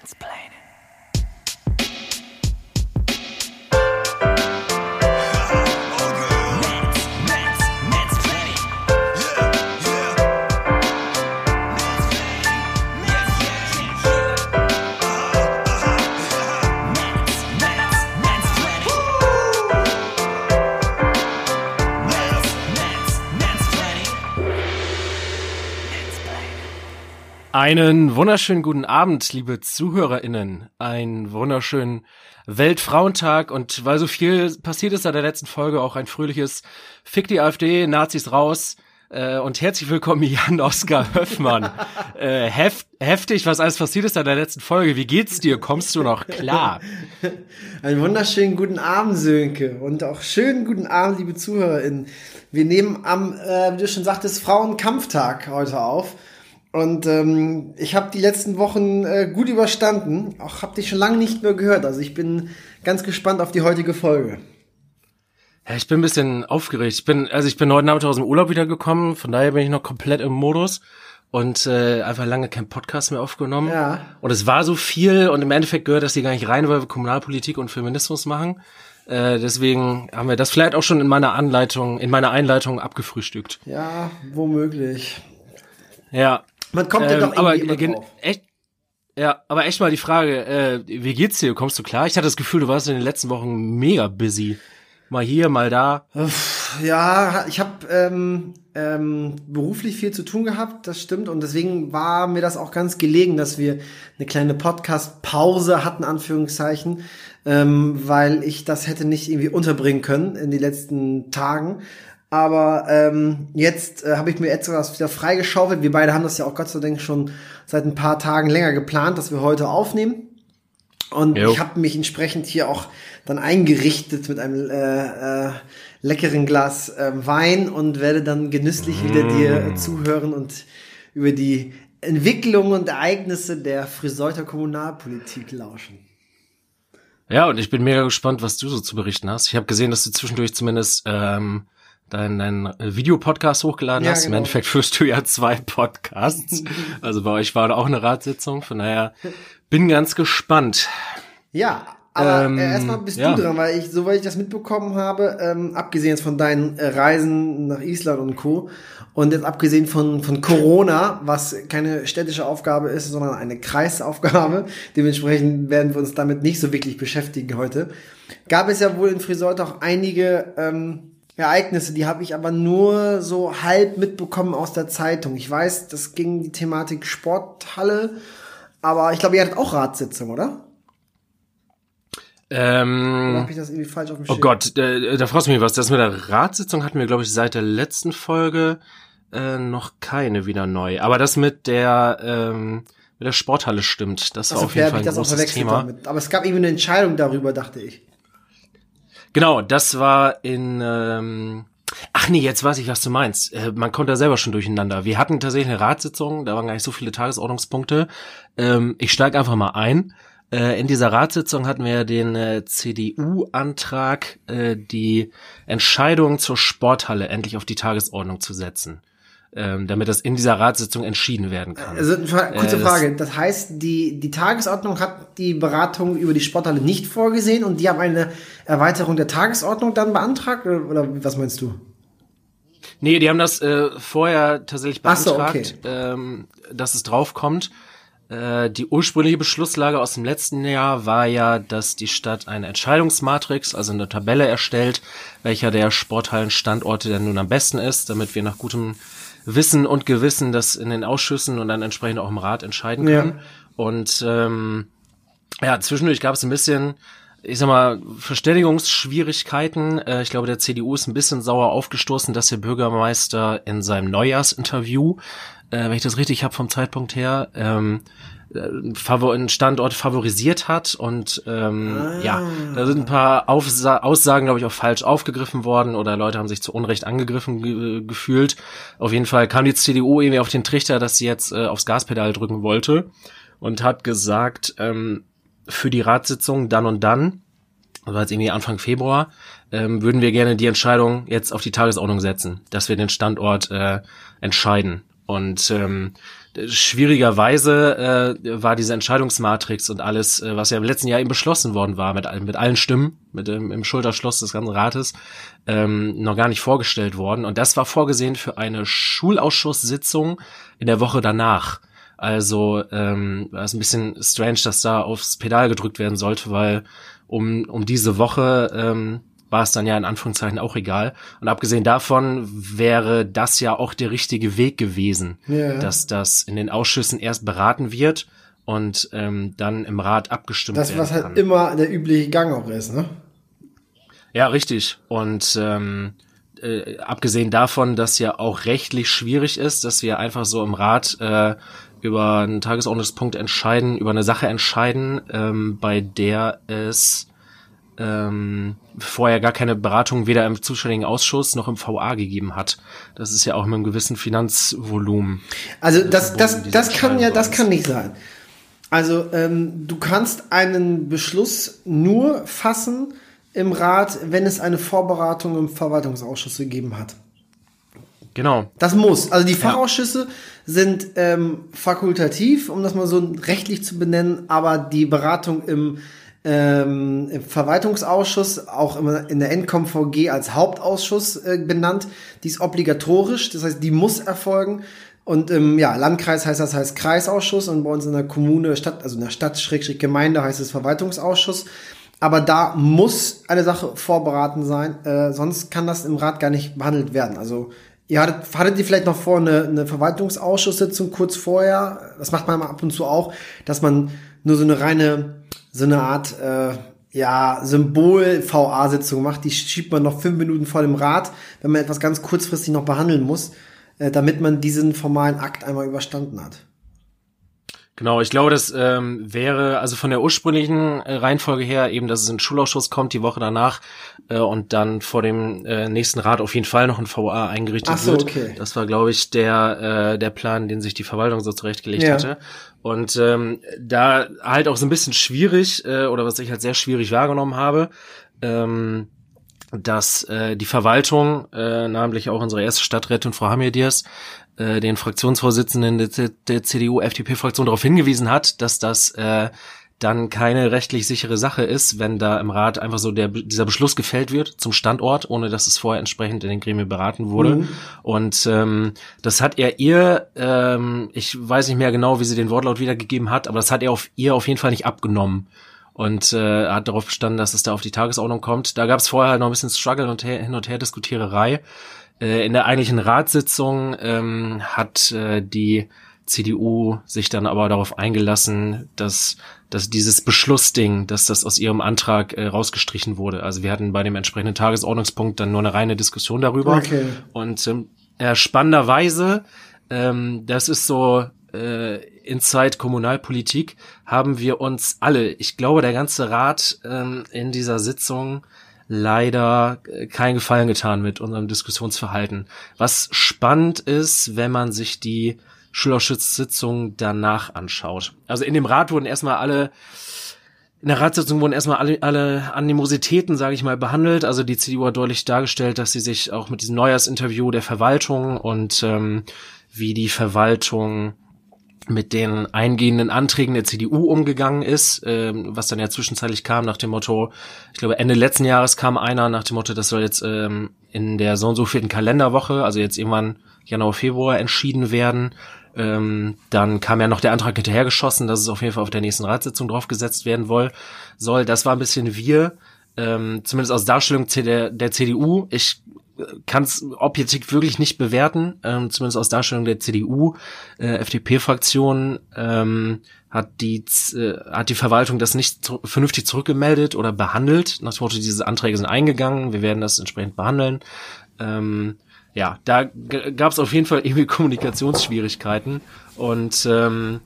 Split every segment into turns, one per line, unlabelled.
mansplaining. Einen wunderschönen guten Abend, liebe ZuhörerInnen. Ein wunderschönen Weltfrauentag und weil so viel passiert ist seit der letzten Folge, auch ein fröhliches Fick die AfD, Nazis raus äh, und herzlich willkommen Jan Oskar Höffmann. äh, heft, heftig, was alles passiert ist seit der letzten Folge. Wie geht's dir? Kommst du noch klar?
Einen wunderschönen guten Abend, Sönke. Und auch schönen guten Abend, liebe ZuhörerInnen. Wir nehmen am, äh, wie du schon sagtest, Frauenkampftag heute auf. Und ähm, ich habe die letzten Wochen äh, gut überstanden. Auch habe dich schon lange nicht mehr gehört. Also ich bin ganz gespannt auf die heutige Folge.
Ja, ich bin ein bisschen aufgeregt. Ich bin, also ich bin heute Nachmittag aus dem Urlaub wiedergekommen, von daher bin ich noch komplett im Modus und äh, einfach lange kein Podcast mehr aufgenommen.
Ja.
Und es war so viel und im Endeffekt gehört das hier gar nicht rein, weil wir Kommunalpolitik und Feminismus machen. Äh, deswegen haben wir das vielleicht auch schon in meiner Anleitung, in meiner Einleitung abgefrühstückt.
Ja, womöglich.
Ja,
man kommt ja
ähm,
doch
aber
drauf.
echt, ja, aber echt mal die Frage, äh, wie geht's dir? Kommst du klar? Ich hatte das Gefühl, du warst in den letzten Wochen mega busy. Mal hier, mal da.
Ja, ich habe ähm, ähm, beruflich viel zu tun gehabt, das stimmt. Und deswegen war mir das auch ganz gelegen, dass wir eine kleine Podcast-Pause hatten, Anführungszeichen, ähm, weil ich das hätte nicht irgendwie unterbringen können in den letzten Tagen. Aber ähm, jetzt äh, habe ich mir etwas wieder freigeschaufelt. Wir beide haben das ja auch Gott sei Dank schon seit ein paar Tagen länger geplant, dass wir heute aufnehmen. Und
Jo.
ich habe mich entsprechend hier auch dann eingerichtet mit einem äh, äh, leckeren Glas äh, Wein und werde dann genüsslich wieder dir äh, zuhören und über die Entwicklung und Ereignisse der Friseuter Kommunalpolitik lauschen.
Ja, und ich bin mega gespannt, was du so zu berichten hast. Ich habe gesehen, dass du zwischendurch zumindest ähm, deinen dein Videopodcast hochgeladen
Ja,
hast. Im
genau.
Endeffekt führst du ja zwei Podcasts. also bei euch war da auch eine Ratssitzung. Von daher bin ganz gespannt.
Ja, aber
Ähm,
äh, erstmal bist
ja.
du dran, weil ich, soweit ich das mitbekommen habe, ähm, abgesehen jetzt von deinen äh, Reisen nach Island und Co. und jetzt abgesehen von, von Corona, was keine städtische Aufgabe ist, sondern eine Kreisaufgabe, dementsprechend werden wir uns damit nicht so wirklich beschäftigen heute, gab es ja wohl in Friseute auch einige ähm, Ereignisse, die habe ich aber nur so halb mitbekommen aus der Zeitung. Ich weiß, das ging die Thematik Sporthalle, aber ich glaube, ihr hattet auch Ratssitzung, oder? Oder
Ähm,
habe ich das irgendwie falsch auf dem
oh
Schirm?
Gott, äh, da fragst du mich was. Das mit der Ratssitzung hatten wir, glaube ich, seit der letzten Folge äh, noch keine wieder neu. Aber das mit der ähm, mit der Sporthalle stimmt. Das war
Also
auf jeden Fall
ich
ein großes Thema.
damit. Aber es gab irgendwie eine Entscheidung darüber, dachte ich.
Genau, das war in. Ähm, ach nee, jetzt weiß ich, was du meinst. Äh, man kommt da selber schon durcheinander. Wir hatten tatsächlich eine Ratssitzung, da waren gar nicht so viele Tagesordnungspunkte. Ähm, ich steige einfach mal ein. Äh, in dieser Ratssitzung hatten wir den äh, CDU-Antrag, äh, die Entscheidung zur Sporthalle endlich auf die Tagesordnung zu setzen, ähm, damit das in dieser Ratssitzung entschieden werden kann.
Also kurze
Äh,
Frage. Das heißt, die, die Tagesordnung hat die Beratung über die Sporthalle nicht vorgesehen und die haben eine Erweiterung der Tagesordnung dann beantragt? Oder, was meinst du?
Nee, die haben das äh, vorher tatsächlich
Ach so,
beantragt, ähm, dass es draufkommt. Äh, die ursprüngliche Beschlusslage aus dem letzten Jahr war ja, dass die Stadt eine Entscheidungsmatrix, also eine Tabelle erstellt, welcher der Sporthallenstandorte denn nun am besten ist, damit wir nach gutem Wissen und Gewissen das in den Ausschüssen und dann entsprechend auch im Rat entscheiden
Ja.
können. Und ähm, ja, zwischendurch gab es ein bisschen, ich sag mal, Verständigungsschwierigkeiten. Äh, ich glaube, der CDU ist ein bisschen sauer aufgestoßen, dass der Bürgermeister in seinem Neujahrsinterview, äh, wenn ich das richtig habe vom Zeitpunkt her, ähm, äh, einen Standort favorisiert hat und ähm, ja, da sind ein paar Aufsa Aussagen, glaube ich, auch falsch aufgegriffen worden oder Leute haben sich zu Unrecht angegriffen ge gefühlt. Auf jeden Fall kam die CDU irgendwie auf den Trichter, dass sie jetzt äh, aufs Gaspedal drücken wollte und hat gesagt, ähm, für die Ratssitzung dann und dann, das war jetzt irgendwie Anfang Februar, ähm, würden wir gerne die Entscheidung jetzt auf die Tagesordnung setzen, dass wir den Standort äh, entscheiden. Und ähm, schwierigerweise äh, war diese Entscheidungsmatrix und alles, äh, was ja im letzten Jahr eben beschlossen worden war, mit, mit allen Stimmen, mit dem im Schulterschluss des ganzen Rates, ähm, noch gar nicht vorgestellt worden. Und das war vorgesehen für eine Schulausschusssitzung in der Woche danach. Also ähm, war es ein bisschen strange, dass da aufs Pedal gedrückt werden sollte, weil um, um diese Woche ähm, war es dann ja in Anführungszeichen auch egal. Und abgesehen davon wäre das ja auch der richtige Weg gewesen, ja. dass das in den Ausschüssen erst beraten wird und ähm, dann im Rat abgestimmt
das,
werden
Das, was halt immer der übliche Gang auch ist, ne?
Ja, richtig. Und ähm, äh, abgesehen davon, dass ja auch rechtlich schwierig ist, dass wir einfach so im Rat äh, über einen Tagesordnungspunkt entscheiden, über eine Sache entscheiden, ähm, bei der es ähm, vorher gar keine Beratung weder im zuständigen Ausschuss noch im VA gegeben hat. Das ist ja auch mit einem gewissen Finanzvolumen.
Also das, das, das kann ja, das kann nicht sein. Also ähm, du kannst einen Beschluss nur fassen im Rat, wenn es eine Vorberatung im Verwaltungsausschuss gegeben hat.
Genau.
Das muss. Also die Fachausschüsse ja. sind ähm, fakultativ, um das mal so rechtlich zu benennen, aber die Beratung im ähm, im Verwaltungsausschuss, auch immer in der NCOM-VG als Hauptausschuss äh, benannt. Die ist obligatorisch, das heißt, die muss erfolgen. Und im ja, Landkreis heißt das heißt Kreisausschuss und bei uns in der Kommune, Stadt, also in der Stadt, Schrägstrich Gemeinde heißt es Verwaltungsausschuss. Aber da muss eine Sache vorberaten sein, äh, sonst kann das im Rat gar nicht behandelt werden. Also ihr hattet, hattet ihr vielleicht noch vor eine, eine Verwaltungsausschusssitzung kurz vorher? Das macht man ab und zu auch, dass man nur so eine reine so eine Art äh, ja, Symbol-VA-Sitzung macht. Die schiebt man noch fünf Minuten vor dem Rat, wenn man etwas ganz kurzfristig noch behandeln muss, äh, damit man diesen formalen Akt einmal überstanden hat.
Genau, ich glaube, das ähm, wäre also von der ursprünglichen äh, Reihenfolge her eben, dass es in den Schulausschuss kommt die Woche danach äh, und dann vor dem äh, nächsten Rat auf jeden Fall noch ein VA eingerichtet Ach so, wird. Okay. Das war, glaube ich, der äh, der Plan, den sich die Verwaltung so zurechtgelegt ja. hatte. Und ähm, da halt auch so ein bisschen schwierig äh, oder was ich halt sehr schwierig wahrgenommen habe. Ähm, dass äh, die Verwaltung, äh, namentlich auch unsere erste Stadträtin Frau Hamidiers, äh, den Fraktionsvorsitzenden der, der CDU-FDP-Fraktion darauf hingewiesen hat, dass das äh, dann keine rechtlich sichere Sache ist, wenn da im Rat einfach so der, dieser Beschluss gefällt wird zum Standort, ohne dass es vorher entsprechend in den Gremien beraten wurde. Mhm. Und ähm, das hat er ihr, ähm, ich weiß nicht mehr genau, wie sie den Wortlaut wiedergegeben hat, aber das hat er auf ihr auf jeden Fall nicht abgenommen und äh, hat darauf bestanden, dass es da auf die Tagesordnung kommt. Da gab es vorher halt noch ein bisschen Struggle und her, hin und her Diskutiererei. Äh, in der eigentlichen Ratssitzung ähm, hat äh, die CDU sich dann aber darauf eingelassen, dass, dass dieses Beschlussding, dass das aus ihrem Antrag äh, rausgestrichen wurde. Also wir hatten bei dem entsprechenden Tagesordnungspunkt dann nur eine reine Diskussion darüber. Okay. Und ähm, äh, spannenderweise, ähm, das ist so äh, in Zeit Kommunalpolitik, haben wir uns alle, ich glaube der ganze Rat ähm, in dieser Sitzung leider äh, keinen Gefallen getan mit unserem Diskussionsverhalten. Was spannend ist, wenn man sich die Schülerschutzsitzung danach anschaut. Also in dem Rat wurden erstmal alle in der Ratssitzung wurden erstmal alle, alle Animositäten, sage ich mal, behandelt. Also die CDU hat deutlich dargestellt, dass sie sich auch mit diesem Neujahrsinterview der Verwaltung und ähm, wie die Verwaltung mit den eingehenden Anträgen der CDU umgegangen ist, ähm, was dann ja zwischenzeitlich kam nach dem Motto, ich glaube Ende letzten Jahres kam einer nach dem Motto, das soll jetzt ähm, in der so und so vierten Kalenderwoche, also jetzt irgendwann Januar, Februar entschieden werden. Ähm, dann kam ja noch der Antrag hinterhergeschossen, dass es auf jeden Fall auf der nächsten Ratssitzung draufgesetzt werden woll, soll. Das war ein bisschen wir, ähm, zumindest aus Darstellung der, der CDU. Ich kann es objektiv wirklich nicht bewerten, ähm, zumindest aus Darstellung der CDU, äh, FDP-Fraktion ähm, hat die äh, hat die Verwaltung das nicht zu, vernünftig zurückgemeldet oder behandelt. Nach dem Motto, diese Anträge sind eingegangen, wir werden das entsprechend behandeln. Ähm, ja, da gab es auf jeden Fall irgendwie Kommunikationsschwierigkeiten und ähm,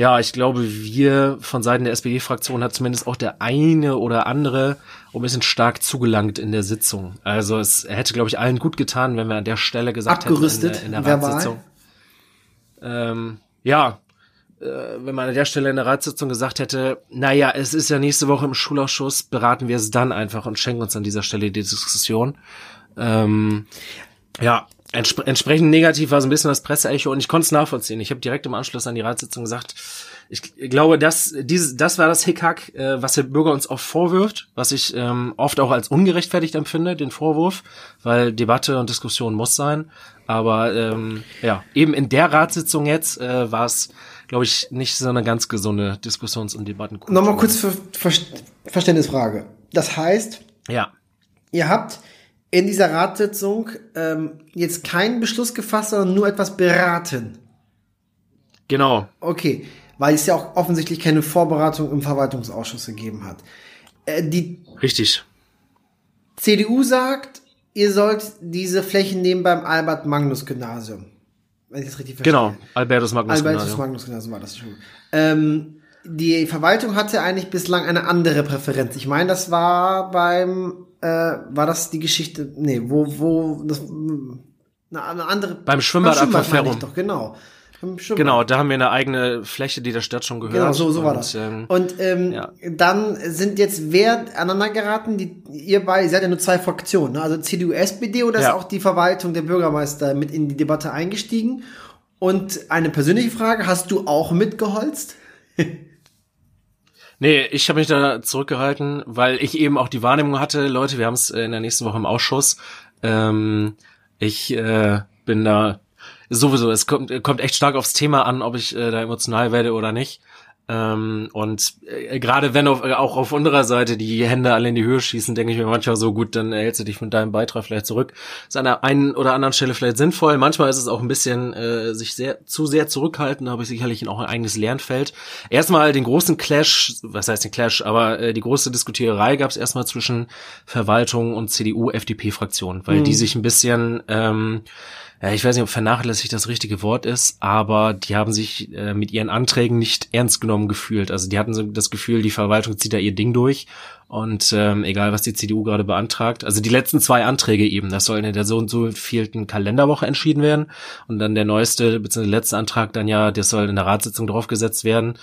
ja, ich glaube, wir von Seiten der SPD-Fraktion hat zumindest auch der eine oder andere ein bisschen stark zugelangt in der Sitzung. Also es hätte, glaube ich, allen gut getan, wenn wir an der Stelle gesagt
Abgerüstet,
hätten in der, in der Ratssitzung. Ähm, ja, äh, wenn man an der Stelle in der Ratssitzung gesagt hätte, naja, es ist ja nächste Woche im Schulausschuss, beraten wir es dann einfach und schenken uns an dieser Stelle die Diskussion. Ähm, ja, Entspre entsprechend negativ war so ein bisschen das Presseecho und ich konnte es nachvollziehen. Ich habe direkt im Anschluss an die Ratssitzung gesagt, ich glaube, dass dieses, das war das Hickhack, äh, was der Bürger uns oft vorwirft, was ich ähm, oft auch als ungerechtfertigt empfinde, den Vorwurf, weil Debatte und Diskussion muss sein. Aber ähm, ja, eben in der Ratssitzung jetzt äh, war es, glaube ich, nicht so eine ganz gesunde Diskussions- und Debattenkultur.
Nochmal kurz für Ver Verständnisfrage. Das heißt,
ja.
ihr habt in dieser Ratssitzung ähm, jetzt keinen Beschluss gefasst, sondern nur etwas beraten.
Genau.
Okay, weil es ja auch offensichtlich keine Vorberatung im Verwaltungsausschuss gegeben hat. Äh, die
Richtig.
CDU sagt, ihr sollt diese Flächen nehmen beim Albert-Magnus-Gymnasium. Wenn ich das richtig verstehe.
Genau, Albertus Magnus
Albertus
Gymnasium.
Magnus Gymnasium war das schon. Ähm, die Verwaltung hatte eigentlich bislang eine andere Präferenz. Ich meine, das war beim, äh, war das die Geschichte, nee, wo, wo, das, eine, eine andere.
Beim Schwimmbad
meine
Aquaferum.
ich doch, genau. Beim Schwimmbad.
Genau, da haben wir eine eigene Fläche, die der Stadt schon gehört.
Genau, so, so war
Und,
das.
Ähm,
und ähm,
ja.
dann sind jetzt wer aneinander geraten? Die, ihr beide, ihr seid ja nur zwei Fraktionen, ne? also CDU, SPD oder ist
Ja.
auch die Verwaltung der Bürgermeister mit in die Debatte eingestiegen? Und eine persönliche Frage, hast du auch mitgeholzt?
Nee, ich habe mich da zurückgehalten, weil ich eben auch die Wahrnehmung hatte, Leute, wir haben es in der nächsten Woche im Ausschuss. Ähm, ich äh, bin da sowieso, es kommt, kommt echt stark aufs Thema an, ob ich äh, da emotional werde oder nicht. Ähm, und äh, gerade wenn auf, auch auf unserer Seite die Hände alle in die Höhe schießen, denke ich mir manchmal so, gut, dann erhältst du dich mit deinem Beitrag vielleicht zurück. Ist an der einen oder anderen Stelle vielleicht sinnvoll. Manchmal ist es auch ein bisschen äh, sich sehr zu sehr zurückhalten, da habe ich sicherlich auch ein eigenes Lernfeld. Erstmal den großen Clash, was heißt den Clash, aber äh, die große Diskutiererei gab es erstmal zwischen Verwaltung und CDU-FDP-Fraktion, weil die sich ein bisschen ähm, ja, ich weiß nicht, ob vernachlässigt das richtige Wort ist, aber die haben sich äh, mit ihren Anträgen nicht ernst genommen gefühlt. Also die hatten so das Gefühl, die Verwaltung zieht da ihr Ding durch und ähm, egal, was die CDU gerade beantragt. Also die letzten zwei Anträge eben, das soll in der so und so vielten Kalenderwoche entschieden werden und dann der neueste bzw. letzte Antrag dann ja, das soll in der Ratssitzung draufgesetzt werden.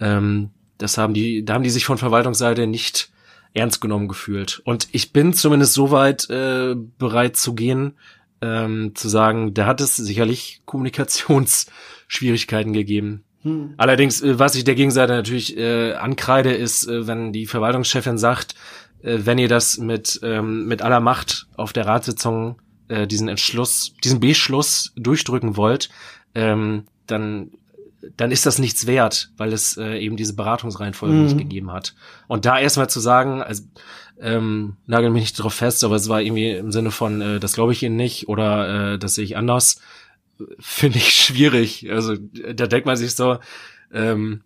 Ähm, das haben die, da haben die sich von Verwaltungsseite nicht ernst genommen gefühlt. Und ich bin zumindest soweit äh, bereit zu gehen, ähm, zu sagen, da hat es sicherlich Kommunikationsschwierigkeiten gegeben. Allerdings, äh, was ich der Gegenseite natürlich äh, ankreide, ist, äh, wenn die Verwaltungschefin sagt, äh, wenn ihr das mit, ähm, mit aller Macht auf der Ratssitzung äh, diesen Entschluss, diesen Beschluss durchdrücken wollt, ähm, dann dann ist das nichts wert, weil es äh, eben diese Beratungsreihenfolge nicht gegeben hat. Und da erstmal zu sagen, also ähm, nagel mich nicht drauf fest, aber es war irgendwie im Sinne von, äh, das glaube ich Ihnen nicht oder äh, das sehe ich anders, finde ich schwierig. Also da denkt man sich so, ähm,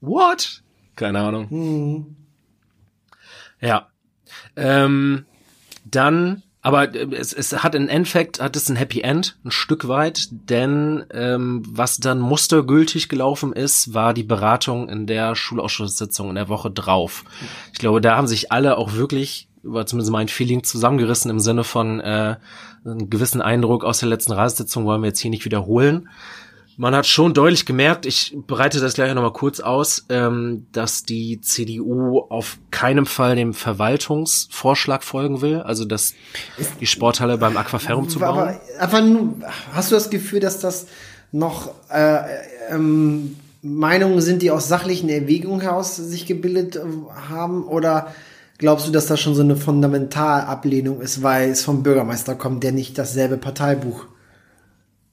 what? Keine Ahnung.
Hm.
Ja. Ähm, dann, aber äh, es, es hat im Endeffekt, hat es ein Happy End, ein Stück weit, denn ähm, was dann mustergültig gelaufen ist, war die Beratung in der Schulausschusssitzung in der Woche drauf. Ich glaube, da haben sich alle auch wirklich, war zumindest mein Feeling, zusammengerissen im Sinne von äh, einen gewissen Eindruck aus der letzten Ratssitzung wollen wir jetzt hier nicht wiederholen. Man hat schon deutlich gemerkt, ich bereite das gleich nochmal kurz aus, ähm, dass die CDU auf keinem Fall dem Verwaltungsvorschlag folgen will, also dass die Sporthalle beim Aquaferrum zu bauen.
Aber einfach nur, hast du das Gefühl, dass das noch äh, ähm, Meinungen sind, die aus sachlichen Erwägungen heraus sich gebildet äh, haben? Oder glaubst du, dass das schon so eine Fundamentalablehnung ist, weil es vom Bürgermeister kommt, der nicht dasselbe Parteibuch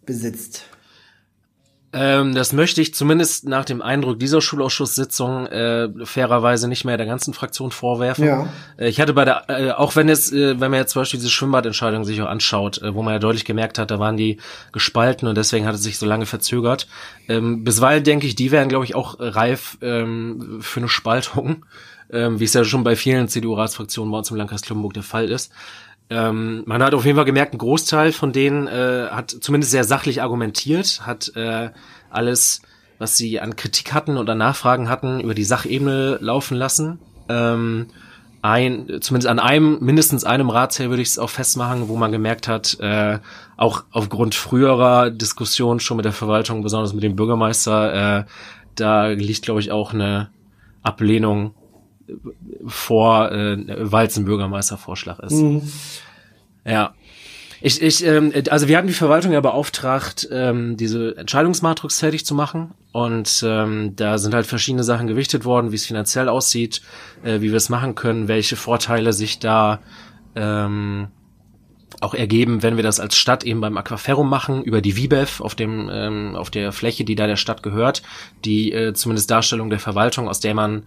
besitzt?
Ähm, das möchte ich zumindest nach dem Eindruck dieser Schulausschusssitzung äh, fairerweise nicht mehr der ganzen Fraktion vorwerfen.
Ja.
Äh, ich hatte bei der, äh, auch wenn es, äh, wenn man jetzt zum Beispiel diese Schwimmbadentscheidung sich auch anschaut, äh, wo man ja deutlich gemerkt hat, da waren die gespalten und deswegen hat es sich so lange verzögert. Ähm, bisweilen denke ich, die wären, glaube ich, auch reif ähm, für eine Spaltung, ähm, wie es ja schon bei vielen CDU-Ratsfraktionen bei uns im Landkreis Kloppenburg der Fall ist. Ähm, man hat auf jeden Fall gemerkt, ein Großteil von denen äh, hat zumindest sehr sachlich argumentiert, hat äh, alles, was sie an Kritik hatten oder Nachfragen hatten, über die Sachebene laufen lassen. Ähm, ein, zumindest an einem, mindestens einem Ratsherr würde ich es auch festmachen, wo man gemerkt hat, äh, auch aufgrund früherer Diskussionen schon mit der Verwaltung, besonders mit dem Bürgermeister, äh, da liegt, glaube ich, auch eine Ablehnung vor, äh, weil es ein Bürgermeistervorschlag ist. Ja. Ich, ich, ähm, also wir hatten die Verwaltung ja beauftragt, ähm, diese Entscheidungsmatrix fertig zu machen. Und ähm, da sind halt verschiedene Sachen gewichtet worden, wie es finanziell aussieht, äh, wie wir es machen können, welche Vorteile sich da ähm, auch ergeben, wenn wir das als Stadt eben beim Aquaferrum machen, über die Vibev auf dem ähm, auf der Fläche, die da der Stadt gehört, die äh, zumindest Darstellung der Verwaltung, aus der man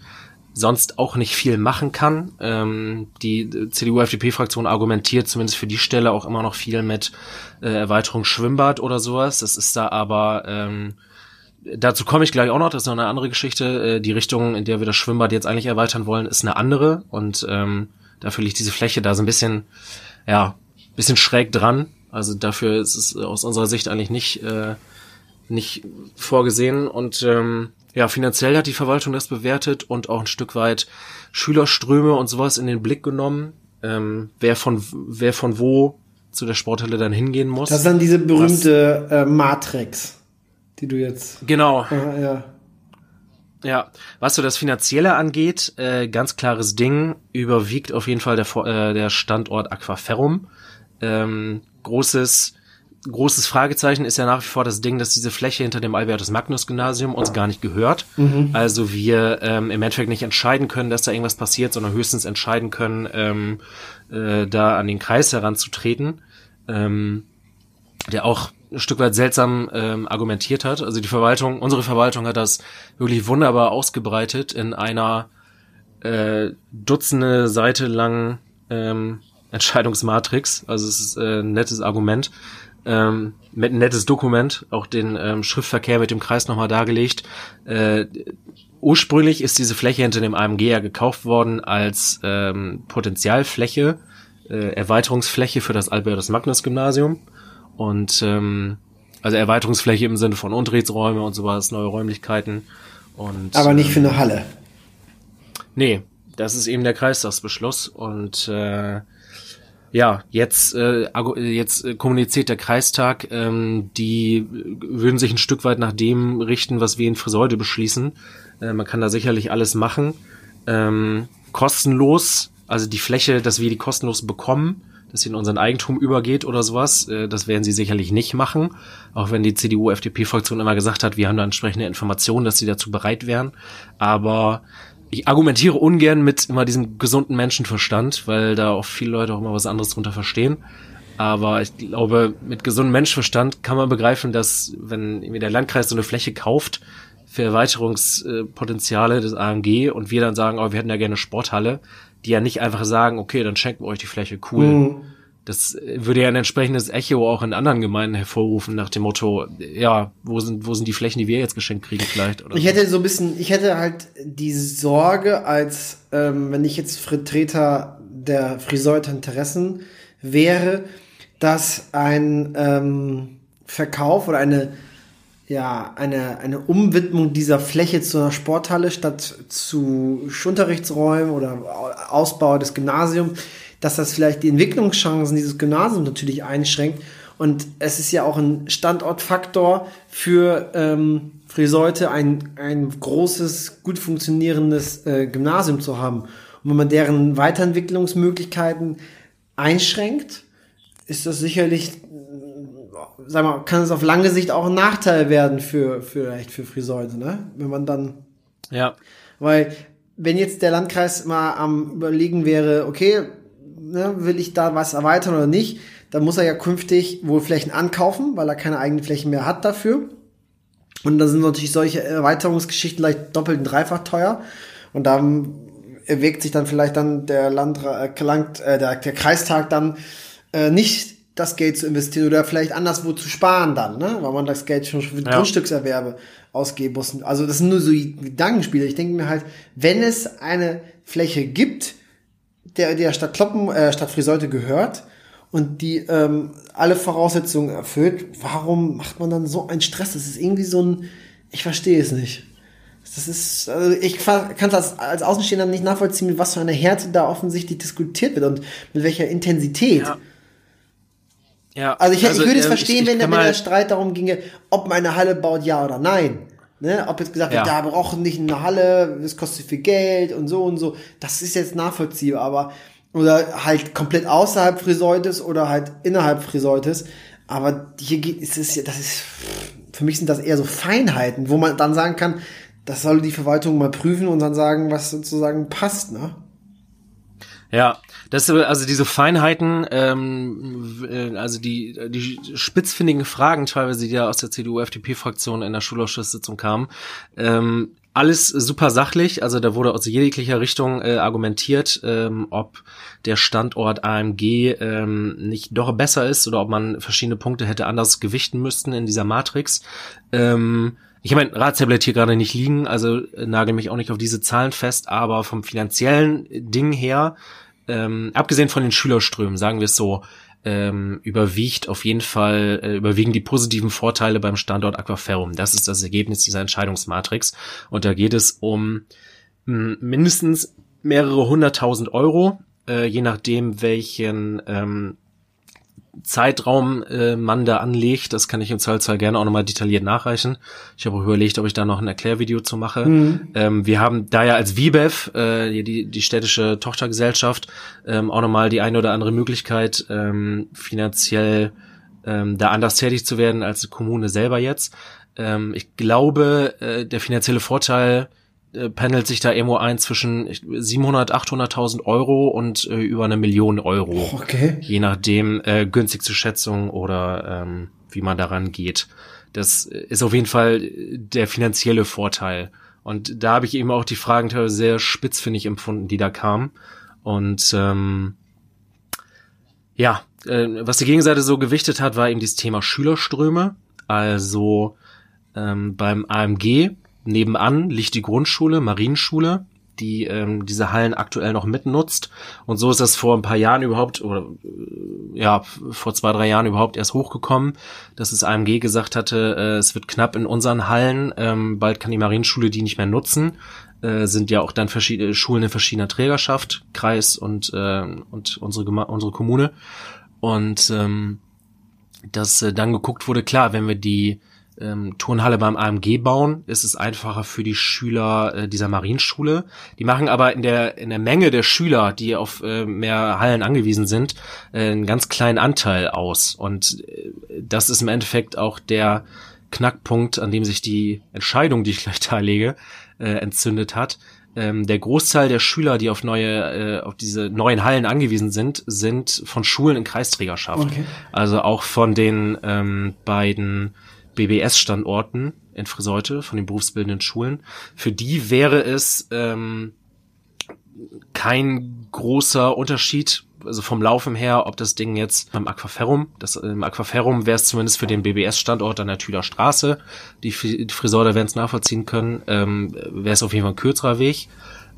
sonst auch nicht viel machen kann. Ähm, die CDU-FDP-Fraktion argumentiert zumindest für die Stelle auch immer noch viel mit äh, Erweiterung Schwimmbad oder sowas. Das ist da aber ähm, dazu komme ich gleich auch noch, das ist noch eine andere Geschichte. Äh, die Richtung, in der wir das Schwimmbad jetzt eigentlich erweitern wollen, ist eine andere und ähm, dafür liegt diese Fläche da so ein bisschen, ja, bisschen schräg dran. Also dafür ist es aus unserer Sicht eigentlich nicht, äh, nicht vorgesehen und ähm, ja, finanziell hat die Verwaltung das bewertet und auch ein Stück weit Schülerströme und sowas in den Blick genommen. Ähm, wer von wer von wo zu der Sporthalle dann hingehen muss.
Das ist dann diese berühmte äh, Matrix, die du jetzt.
Genau.
Äh, ja.
Ja, was so das Finanzielle angeht, äh, ganz klares Ding, überwiegt auf jeden Fall der, äh, der Standort Aquaferrum. Ähm, großes großes Fragezeichen ist ja nach wie vor das Ding, dass diese Fläche hinter dem Albertus Magnus Gymnasium uns gar nicht gehört. Mhm. Also wir ähm, im Endeffekt nicht entscheiden können, dass da irgendwas passiert, sondern höchstens entscheiden können, ähm, äh, da an den Kreis heranzutreten, ähm, der auch ein Stück weit seltsam ähm, argumentiert hat. Also die Verwaltung, unsere Verwaltung hat das wirklich wunderbar ausgebreitet in einer äh, Dutzende Seite langen ähm, Entscheidungsmatrix. Also es ist äh, ein nettes Argument ähm, mit ein nettes Dokument, auch den ähm, Schriftverkehr mit dem Kreis nochmal dargelegt. Äh, ursprünglich ist diese Fläche hinter dem AMG ja gekauft worden als ähm, Potenzialfläche, äh, Erweiterungsfläche für das Albertus Magnus Gymnasium und ähm, also Erweiterungsfläche im Sinne von Unterrichtsräume und sowas, neue Räumlichkeiten und
aber nicht für eine Halle.
Nee, das ist eben der Kreistagsbeschluss und äh, ja, jetzt, äh, jetzt äh, kommuniziert der Kreistag, ähm, die würden sich ein Stück weit nach dem richten, was wir in Friseute beschließen. Äh, man kann da sicherlich alles machen. Ähm, kostenlos, also die Fläche, dass wir die kostenlos bekommen, dass sie in unseren Eigentum übergeht oder sowas, äh, das werden sie sicherlich nicht machen. Auch wenn die CDU-FDP-Fraktion immer gesagt hat, wir haben da entsprechende Informationen, dass sie dazu bereit wären. Aber ich argumentiere ungern mit immer diesem gesunden Menschenverstand, weil da auch viele Leute auch immer was anderes drunter verstehen. Aber ich glaube, mit gesundem Menschenverstand kann man begreifen, dass wenn der Landkreis so eine Fläche kauft für Erweiterungspotenziale des AMG und wir dann sagen, oh, wir hätten ja gerne Sporthalle, die ja nicht einfach sagen, okay, dann schenken wir euch die Fläche, cool. Mhm. Das würde ja ein entsprechendes Echo auch in anderen Gemeinden hervorrufen, nach dem Motto, ja, wo sind, wo sind die Flächen, die wir jetzt geschenkt kriegen vielleicht?
Oder ich hätte so ein bisschen, ich hätte halt die Sorge, als ähm, wenn ich jetzt Vertreter der Friseuter Interessen wäre, dass ein ähm, Verkauf oder eine ja, eine, eine Umwidmung dieser Fläche zu einer Sporthalle statt zu Unterrichtsräumen oder Ausbau des Gymnasiums dass das vielleicht die Entwicklungschancen dieses Gymnasiums natürlich einschränkt. Und es ist ja auch ein Standortfaktor für ähm, Friseute, ein, ein großes, gut funktionierendes äh, Gymnasium zu haben. Und wenn man deren Weiterentwicklungsmöglichkeiten einschränkt, ist das sicherlich, sag mal, kann es auf lange Sicht auch ein Nachteil werden für, für, vielleicht für Friseute, ne? Wenn man dann.
Ja.
Weil, wenn jetzt der Landkreis mal am überlegen wäre, okay, ne, will ich da was erweitern oder nicht, dann muss er ja künftig wohl Flächen ankaufen, weil er keine eigenen Flächen mehr hat dafür. Und da sind natürlich solche Erweiterungsgeschichten leicht doppelt und dreifach teuer. Und da erwägt sich dann vielleicht dann der Landrat, äh, äh, der, der Kreistag dann äh, nicht das Geld zu investieren oder vielleicht anderswo zu sparen dann, ne? weil man das Geld schon für ja. Grundstückserwerbe ausgeben muss. Also das sind nur so Gedankenspiele. Ich denke mir halt, wenn es eine Fläche gibt, der der Stadt Kloppen, äh, Stadt Friseute gehört und die ähm, alle Voraussetzungen erfüllt, warum macht man dann so einen Stress? Das ist irgendwie so ein, ich verstehe es nicht. Das ist, also ich kann es als, als Außenstehender nicht nachvollziehen, mit was für einer Härte da offensichtlich diskutiert wird und mit welcher Intensität.
Ja. Ja,
also ich, also, ich würde es ähm, verstehen, ich, ich wenn, wenn der Streit darum ginge, ob man eine Halle baut, ja oder nein. Ne? Ob jetzt gesagt wird, ja. da brauchen nicht eine Halle, es kostet viel Geld und so und so. Das ist jetzt nachvollziehbar, aber Oder halt komplett außerhalb Friseutes oder halt innerhalb Friseutes. Aber hier geht, ist es ja, das ist, für mich sind das eher so Feinheiten, wo man dann sagen kann, das soll die Verwaltung mal prüfen und dann sagen, was sozusagen passt, ne?
Ja, das also diese Feinheiten, ähm, äh, also die die spitzfindigen Fragen teilweise, die ja aus der CDU-FDP-Fraktion in der Schulausschusssitzung kamen, ähm, alles super sachlich, also da wurde aus jeglicher Richtung äh, argumentiert, ähm, ob der Standort AMG ähm, nicht doch besser ist oder ob man verschiedene Punkte hätte anders gewichten müssten in dieser Matrix. Ähm, ich habe mein Ratstablet hier gerade nicht liegen, also äh, nagel mich auch nicht auf diese Zahlen fest, aber vom finanziellen Ding her, ähm, abgesehen von den Schülerströmen, sagen wir es so, ähm, überwiegt auf jeden Fall, äh, überwiegen die positiven Vorteile beim Standort Aquaferrum. Das ist das Ergebnis dieser Entscheidungsmatrix. Und da geht es um mh, mindestens mehrere hunderttausend Euro, äh, je nachdem, welchen ähm, Zeitraum äh, man da anlegt, das kann ich im Zweifelsfall gerne auch nochmal detailliert nachreichen. Ich habe auch überlegt, ob ich da noch ein Erklärvideo zu mache. Mhm. Ähm, wir haben da ja als VBEF, äh, die, die städtische Tochtergesellschaft, ähm, auch nochmal die eine oder andere Möglichkeit, ähm, finanziell ähm, da anders tätig zu werden als die Kommune selber jetzt. Ähm, ich glaube, äh, der finanzielle Vorteil äh, pendelt sich da irgendwo ein zwischen 700, 800.000 Euro und äh, über eine Million Euro.
Okay.
Je nachdem, äh, günstigste Schätzung oder ähm, wie man daran geht. Das ist auf jeden Fall der finanzielle Vorteil. Und da habe ich eben auch die Fragen teilweise sehr spitzfindig empfunden, die da kamen. Und ähm, ja, äh, was die Gegenseite so gewichtet hat, war eben dieses Thema Schülerströme. Also ähm, beim AMG nebenan liegt die Grundschule, Marienschule, die ähm, diese Hallen aktuell noch mitnutzt. Und so ist das vor ein paar Jahren überhaupt, oder äh, ja, vor zwei, drei Jahren überhaupt erst hochgekommen, dass das AMG gesagt hatte, äh, es wird knapp in unseren Hallen, ähm, bald kann die Marienschule die nicht mehr nutzen. Äh, sind ja auch dann verschiedene Schulen in verschiedener Trägerschaft, Kreis und, äh, und unsere, unsere Kommune. Und ähm, dass äh, dann geguckt wurde, klar, wenn wir die ähm, Turnhalle beim AMG bauen, ist es einfacher für die Schüler äh, dieser Marienschule. Die machen aber in der in der Menge der Schüler, die auf äh, mehr Hallen angewiesen sind, äh, einen ganz kleinen Anteil aus. Und äh, das ist im Endeffekt auch der Knackpunkt, an dem sich die Entscheidung, die ich gleich darlege, äh, entzündet hat. Ähm, der Großteil der Schüler, die auf neue, äh, auf diese neuen Hallen angewiesen sind, sind von Schulen in Kreisträgerschaft. Okay. Also auch von den ähm, beiden BBS-Standorten in Friseute von den berufsbildenden Schulen. Für die wäre es ähm, kein großer Unterschied, also vom Laufen her, ob das Ding jetzt beim Aquaferrum, das im Aquaferrum wäre es zumindest für den BBS-Standort an der Tüder Straße, die, Friseure werden es nachvollziehen können, ähm, wäre es auf jeden Fall ein kürzerer Weg.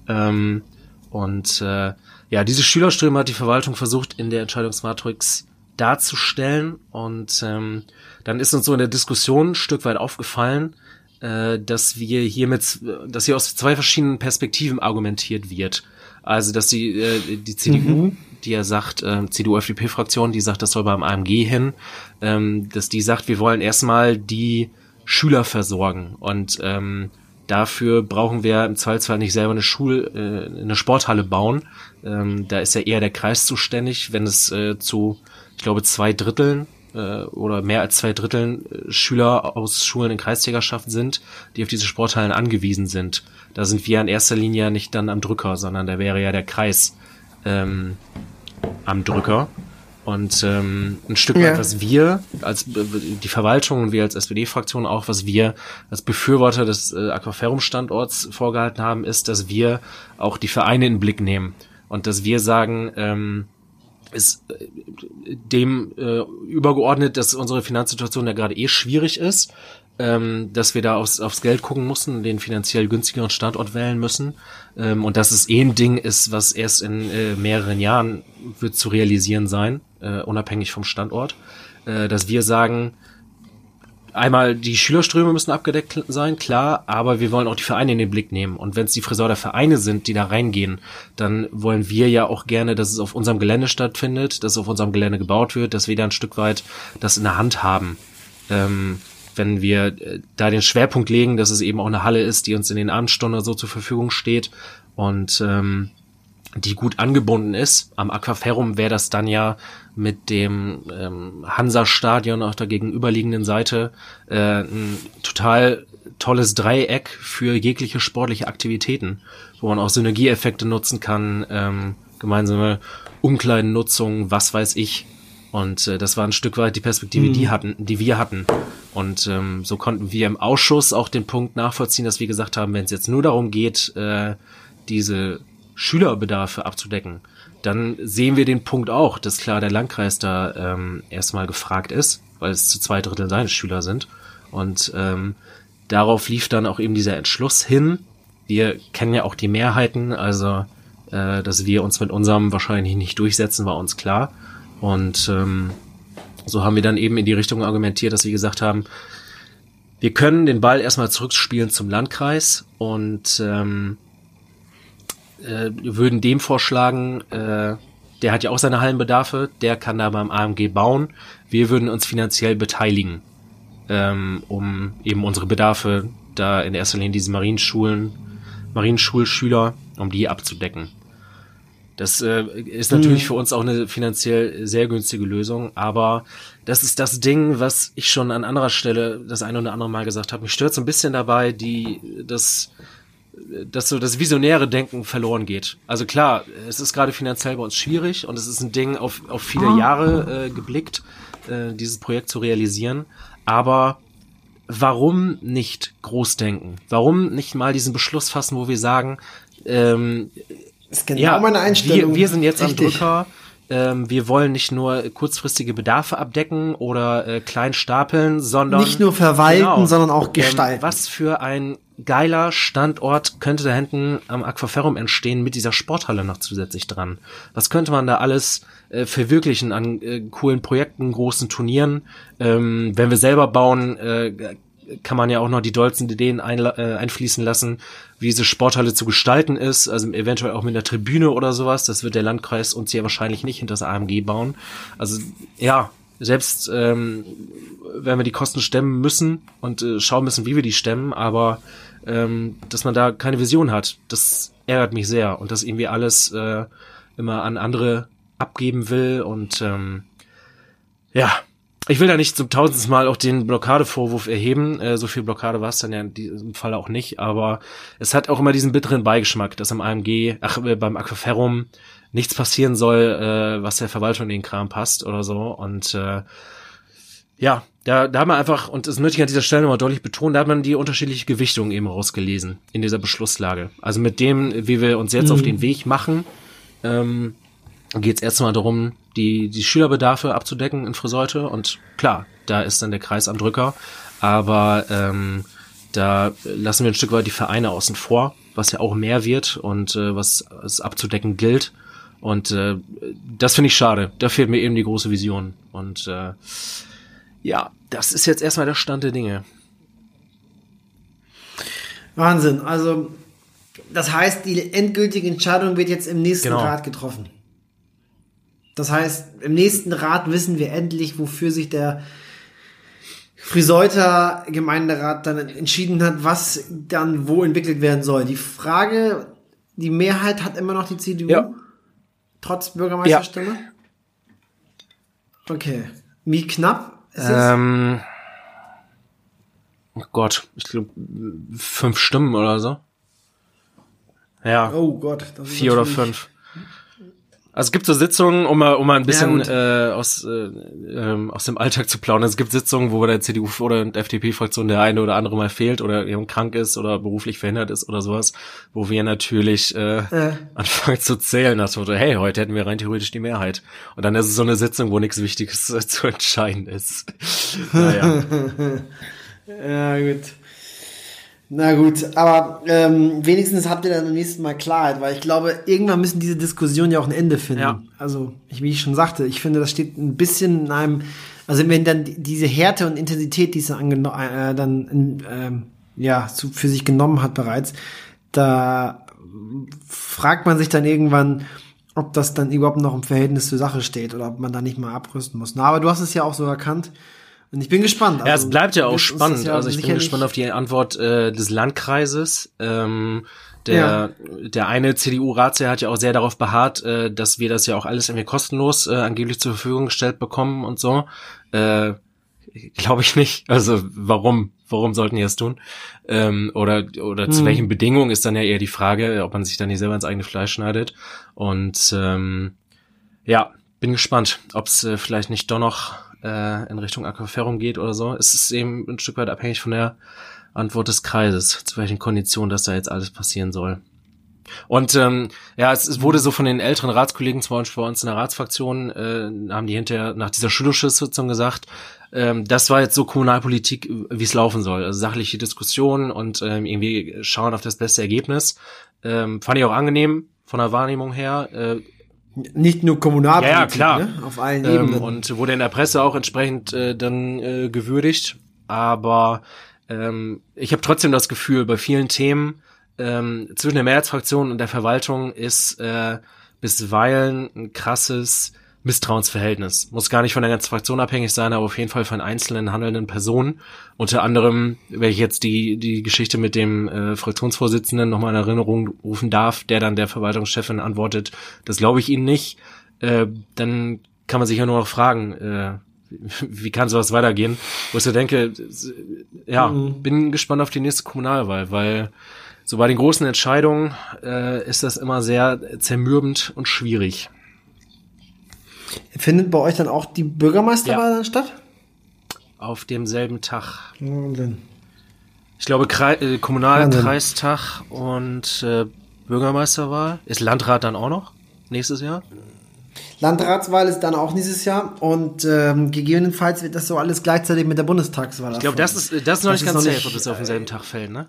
Ähm, und äh, ja, diese Schülerströme hat die Verwaltung versucht in der Entscheidungsmatrix darzustellen und ähm, dann ist uns so in der Diskussion ein Stück weit aufgefallen, äh, dass wir hier mit, dass hier aus zwei verschiedenen Perspektiven argumentiert wird. Also, dass die, äh, die CDU, mhm. die ja sagt, äh, CDU-FDP-Fraktion, die sagt, das soll beim AMG hin, ähm, dass die sagt, wir wollen erstmal die Schüler versorgen und ähm, dafür brauchen wir im Zweifelsfall nicht selber eine Schul, äh, eine Sporthalle bauen. Ähm, da ist ja eher der Kreis zuständig, wenn es äh, zu, glaube, zwei Dritteln äh, oder mehr als zwei Drittel äh, Schüler aus Schulen in Kreisträgerschaft sind, die auf diese Sporthallen angewiesen sind. Da sind wir in erster Linie nicht dann am Drücker, sondern da wäre ja der Kreis ähm, am Drücker. Und ähm, ein Stück weit, ja. was wir als die Verwaltung und wir als SPD-Fraktion auch, was wir als Befürworter des äh, Aquaferum-Standorts vorgehalten haben, ist, dass wir auch die Vereine in den Blick nehmen und dass wir sagen, ähm, ist äh, dem äh, übergeordnet, dass unsere Finanzsituation ja gerade eh schwierig ist, ähm, dass wir da aufs, aufs Geld gucken müssen, den finanziell günstigeren Standort wählen müssen. Ähm, und dass es eh ein Ding ist, was erst in äh, mehreren Jahren wird zu realisieren sein, äh, unabhängig vom Standort, äh, dass wir sagen, einmal die Schülerströme müssen abgedeckt sein, klar, aber wir wollen auch die Vereine in den Blick nehmen. Und wenn es die Friseur der Vereine sind, die da reingehen, dann wollen wir ja auch gerne, dass es auf unserem Gelände stattfindet, dass es auf unserem Gelände gebaut wird, dass wir da ein Stück weit das in der Hand haben. Ähm, wenn wir äh, da den Schwerpunkt legen, dass es eben auch eine Halle ist, die uns in den Abendstunden so zur Verfügung steht und ähm, die gut angebunden ist. Am Aquaferrum wäre das dann ja mit dem ähm, Hansa-Stadion auf der gegenüberliegenden Seite äh, ein total tolles Dreieck für jegliche sportliche Aktivitäten, wo man auch Synergieeffekte nutzen kann, ähm, gemeinsame Umkleidennutzung, was weiß ich. Und äh, das war ein Stück weit die Perspektive, mhm. die hatten, die wir hatten. Und ähm, so konnten wir im Ausschuss auch den Punkt nachvollziehen, dass wir gesagt haben, wenn es jetzt nur darum geht, äh, diese Schülerbedarfe abzudecken, dann sehen wir den Punkt auch, dass klar der Landkreis da ähm, erstmal gefragt ist, weil es zu zwei Drittel seine Schüler sind. Und ähm, darauf lief dann auch eben dieser Entschluss hin. Wir kennen ja auch die Mehrheiten, also äh, dass wir uns mit unserem wahrscheinlich nicht durchsetzen, war uns klar. Und ähm, so haben wir dann eben in die Richtung argumentiert, dass wir gesagt haben, wir können den Ball erstmal zurückspielen zum Landkreis und ähm, äh, würden dem vorschlagen, äh, der hat ja auch seine Hallenbedarfe, der kann da beim AMG bauen. Wir würden uns finanziell beteiligen, ähm, um eben unsere Bedarfe da in erster Linie diese Marienschulen, Marienschulschüler, um die abzudecken. Das äh, ist natürlich mhm. für uns auch eine finanziell sehr günstige Lösung, aber das ist das Ding, was ich schon an anderer Stelle das eine oder andere Mal gesagt habe. Mich stört so ein bisschen dabei, die das dass so das visionäre Denken verloren geht. Also klar, es ist gerade finanziell bei uns schwierig und es ist ein Ding auf, auf viele ah. Jahre äh, geblickt, äh, dieses Projekt zu realisieren. Aber warum nicht groß denken? Warum nicht mal diesen Beschluss fassen, wo wir sagen, ähm, ist genau ja, meine Einstellung. Wir, wir sind jetzt Richtig. am Drücker. Ähm, wir wollen nicht nur kurzfristige Bedarfe abdecken oder äh, klein stapeln, sondern
nicht nur verwalten, genau, sondern auch ähm, gestalten.
Ähm, was für ein geiler Standort könnte da hinten am Aquaferrum entstehen mit dieser Sporthalle noch zusätzlich dran? Was könnte man da alles äh, verwirklichen an äh, coolen Projekten, großen Turnieren? Ähm, wenn wir selber bauen, äh, kann man ja auch noch die dollsten Ideen ein, äh, einfließen lassen, wie diese Sporthalle zu gestalten ist, also eventuell auch mit einer Tribüne oder sowas. Das wird der Landkreis uns ja wahrscheinlich nicht hinter das AMG bauen. Also ja, selbst ähm, wenn wir die Kosten stemmen müssen und äh, schauen müssen, wie wir die stemmen, aber ähm, dass man da keine Vision hat, das ärgert mich sehr und dass irgendwie alles äh, immer an andere abgeben will und ähm, ja, ich will da nicht zum tausendsten Mal auch den Blockadevorwurf erheben. Äh, so viel Blockade war es dann ja in diesem Fall auch nicht, aber es hat auch immer diesen bitteren Beigeschmack, dass am AMG, ach, äh, beim Aquaferrum nichts passieren soll, äh, was der Verwaltung in den Kram passt oder so. Und äh, ja, da, da hat man einfach, und das möchte ich an dieser Stelle nochmal deutlich betonen, da hat man die unterschiedliche Gewichtung eben rausgelesen in dieser Beschlusslage. Also mit dem, wie wir uns jetzt mhm. auf den Weg machen, ähm, geht es erstmal darum, die, die Schülerbedarfe abzudecken in Friseute. Und klar, da ist dann der Kreis am Drücker. Aber ähm, da lassen wir ein Stück weit die Vereine außen vor, was ja auch mehr wird und äh, was es abzudecken gilt. Und äh, das finde ich schade. Da fehlt mir eben die große Vision. Und äh, ja, das ist jetzt erstmal der Stand der Dinge.
Wahnsinn. Also, das heißt, die endgültige Entscheidung wird jetzt im nächsten genau. Rat getroffen. Das heißt, im nächsten Rat wissen wir endlich, wofür sich der Friseuter Gemeinderat dann entschieden hat, was dann wo entwickelt werden soll. Die Frage, die Mehrheit hat immer noch die CDU. Ja. Trotz Bürgermeisterstimme? Ja. Okay. Wie knapp ist
ähm, Oh Gott, ich glaube fünf Stimmen oder so. Ja.
Oh Gott.
Vier oder fünf. Also es gibt so Sitzungen, um mal, um mal ein bisschen ja, äh, aus, äh, ähm, aus dem Alltag zu plaudern. Es gibt Sitzungen, wo bei der CDU oder der FDP-Fraktion der eine oder andere mal fehlt oder eben krank ist oder beruflich verhindert ist oder sowas, wo wir natürlich äh, äh. anfangen zu zählen, das wurde, hey, heute hätten wir rein theoretisch die Mehrheit. Und dann ist es so eine Sitzung, wo nichts Wichtiges äh, zu entscheiden ist. naja.
ja, gut. Na gut, aber ähm, wenigstens habt ihr dann beim nächsten Mal Klarheit, weil ich glaube, irgendwann müssen diese Diskussionen ja auch ein Ende finden. Ja. Also, ich, wie ich schon sagte, ich finde, das steht ein bisschen in einem, also wenn dann diese Härte und Intensität, die es dann, äh, dann äh, ja, zu, für sich genommen hat bereits, da fragt man sich dann irgendwann, ob das dann überhaupt noch im Verhältnis zur Sache steht oder ob man da nicht mal abrüsten muss. Na, aber du hast es ja auch so erkannt. Und ich bin gespannt.
Also, ja, es also, bleibt ja auch spannend. Ja also ich bin gespannt auf die Antwort äh, des Landkreises. Ähm, Der, ja. der eine CDU-Ratsherr hat ja auch sehr darauf beharrt, äh, dass wir das ja auch alles irgendwie kostenlos äh, angeblich zur Verfügung gestellt bekommen und so. Äh, Glaube ich nicht. Also warum? Warum sollten die das tun? Ähm, oder oder hm. zu welchen Bedingungen ist dann ja eher die Frage, ob man sich dann nicht selber ins eigene Fleisch schneidet. Und ähm, ja, bin gespannt, ob es äh, vielleicht nicht doch noch äh, in Richtung Aquaferrum geht oder so. Es ist eben ein Stück weit abhängig von der Antwort des Kreises, zu welchen Konditionen das da jetzt alles passieren soll. Und ähm, ja, es, es wurde so von den älteren Ratskollegen, zum Beispiel bei uns in der Ratsfraktion, äh, haben die hinterher nach dieser Schulterschusssitzung gesagt, ähm, das war jetzt so Kommunalpolitik, wie es laufen soll. Also sachliche Diskussion und ähm, irgendwie schauen auf das beste Ergebnis. Ähm, fand ich auch angenehm von der Wahrnehmung her. Äh,
nicht nur Kommunalpolitik,
ja, ja, klar.
Ne?
auf allen ähm, Ebenen. Und wurde in der Presse auch entsprechend äh, dann äh, gewürdigt. Aber ähm, ich habe trotzdem das Gefühl, bei vielen Themen ähm, zwischen der Mehrheitsfraktion und der Verwaltung ist äh, bisweilen ein krasses Misstrauensverhältnis. Muss gar nicht von der ganzen Fraktion abhängig sein, aber auf jeden Fall von einzelnen handelnden Personen. Unter anderem, wenn ich jetzt die, die Geschichte mit dem äh, Fraktionsvorsitzenden nochmal in Erinnerung rufen darf, der dann der Verwaltungschefin antwortet, das glaube ich Ihnen nicht, äh, dann kann man sich ja nur noch fragen, äh, wie kann sowas weitergehen? Wo ich so denke, ja, mhm. bin gespannt auf die nächste Kommunalwahl, weil so bei den großen Entscheidungen äh, ist das immer sehr zermürbend und schwierig.
Findet bei euch dann auch die Bürgermeisterwahl ja. statt?
Auf demselben Tag. Wahnsinn. Ich glaube, Kre äh, Kommunalkreistag und äh, Bürgermeisterwahl. Ist Landrat dann auch noch nächstes Jahr?
Landratswahl ist dann auch nächstes Jahr und ähm, gegebenenfalls wird das so alles gleichzeitig mit der Bundestagswahl.
Ich glaube, das ist, das ist noch das nicht ganz safe, ob es auf demselben Tag fällt, ne?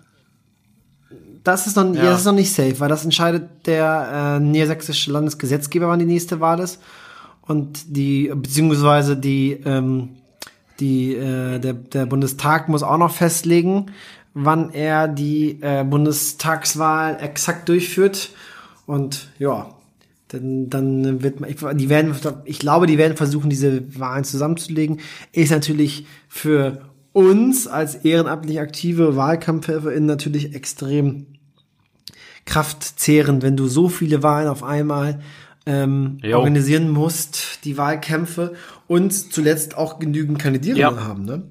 Das ist, noch, ja. das ist noch nicht safe, weil das entscheidet der äh, niedersächsische Landesgesetzgeber, wann die nächste Wahl ist und die, beziehungsweise die, ähm, die, äh, der, der Bundestag muss auch noch festlegen, wann er die äh, Bundestagswahl exakt durchführt. Und ja, dann, dann wird man, ich, die werden, ich glaube, die werden versuchen, diese Wahlen zusammenzulegen. Ist natürlich für uns als ehrenamtlich aktive WahlkampfhelferInnen natürlich extrem kraftzehrend, wenn du so viele Wahlen auf einmal ähm, organisieren musst, die Wahlkämpfe und zuletzt auch genügend Kandidierende ja. haben. Ne?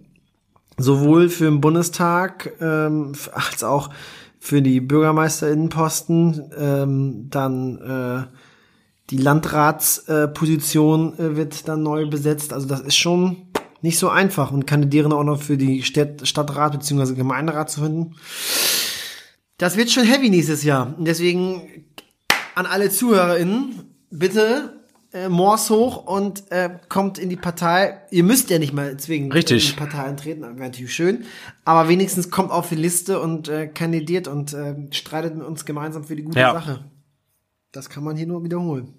Sowohl für den Bundestag ähm, als auch für die Bürgermeisterinnenposten, ähm, dann äh, die Landratsposition äh, wird dann neu besetzt. Also das ist schon nicht so einfach und Kandidierende auch noch für die Stadt, Stadtrat bzw. Gemeinderat zu finden. Das wird schon heavy nächstes Jahr. Und deswegen an alle ZuhörerInnen, bitte äh, Mors hoch und äh, kommt in die Partei. Ihr müsst ja nicht mal zwingend
Richtig.
in die Partei eintreten, wäre natürlich schön. Aber wenigstens kommt auf die Liste und äh, kandidiert und äh, streitet mit uns gemeinsam für die gute ja. Sache. Das kann man hier nur wiederholen.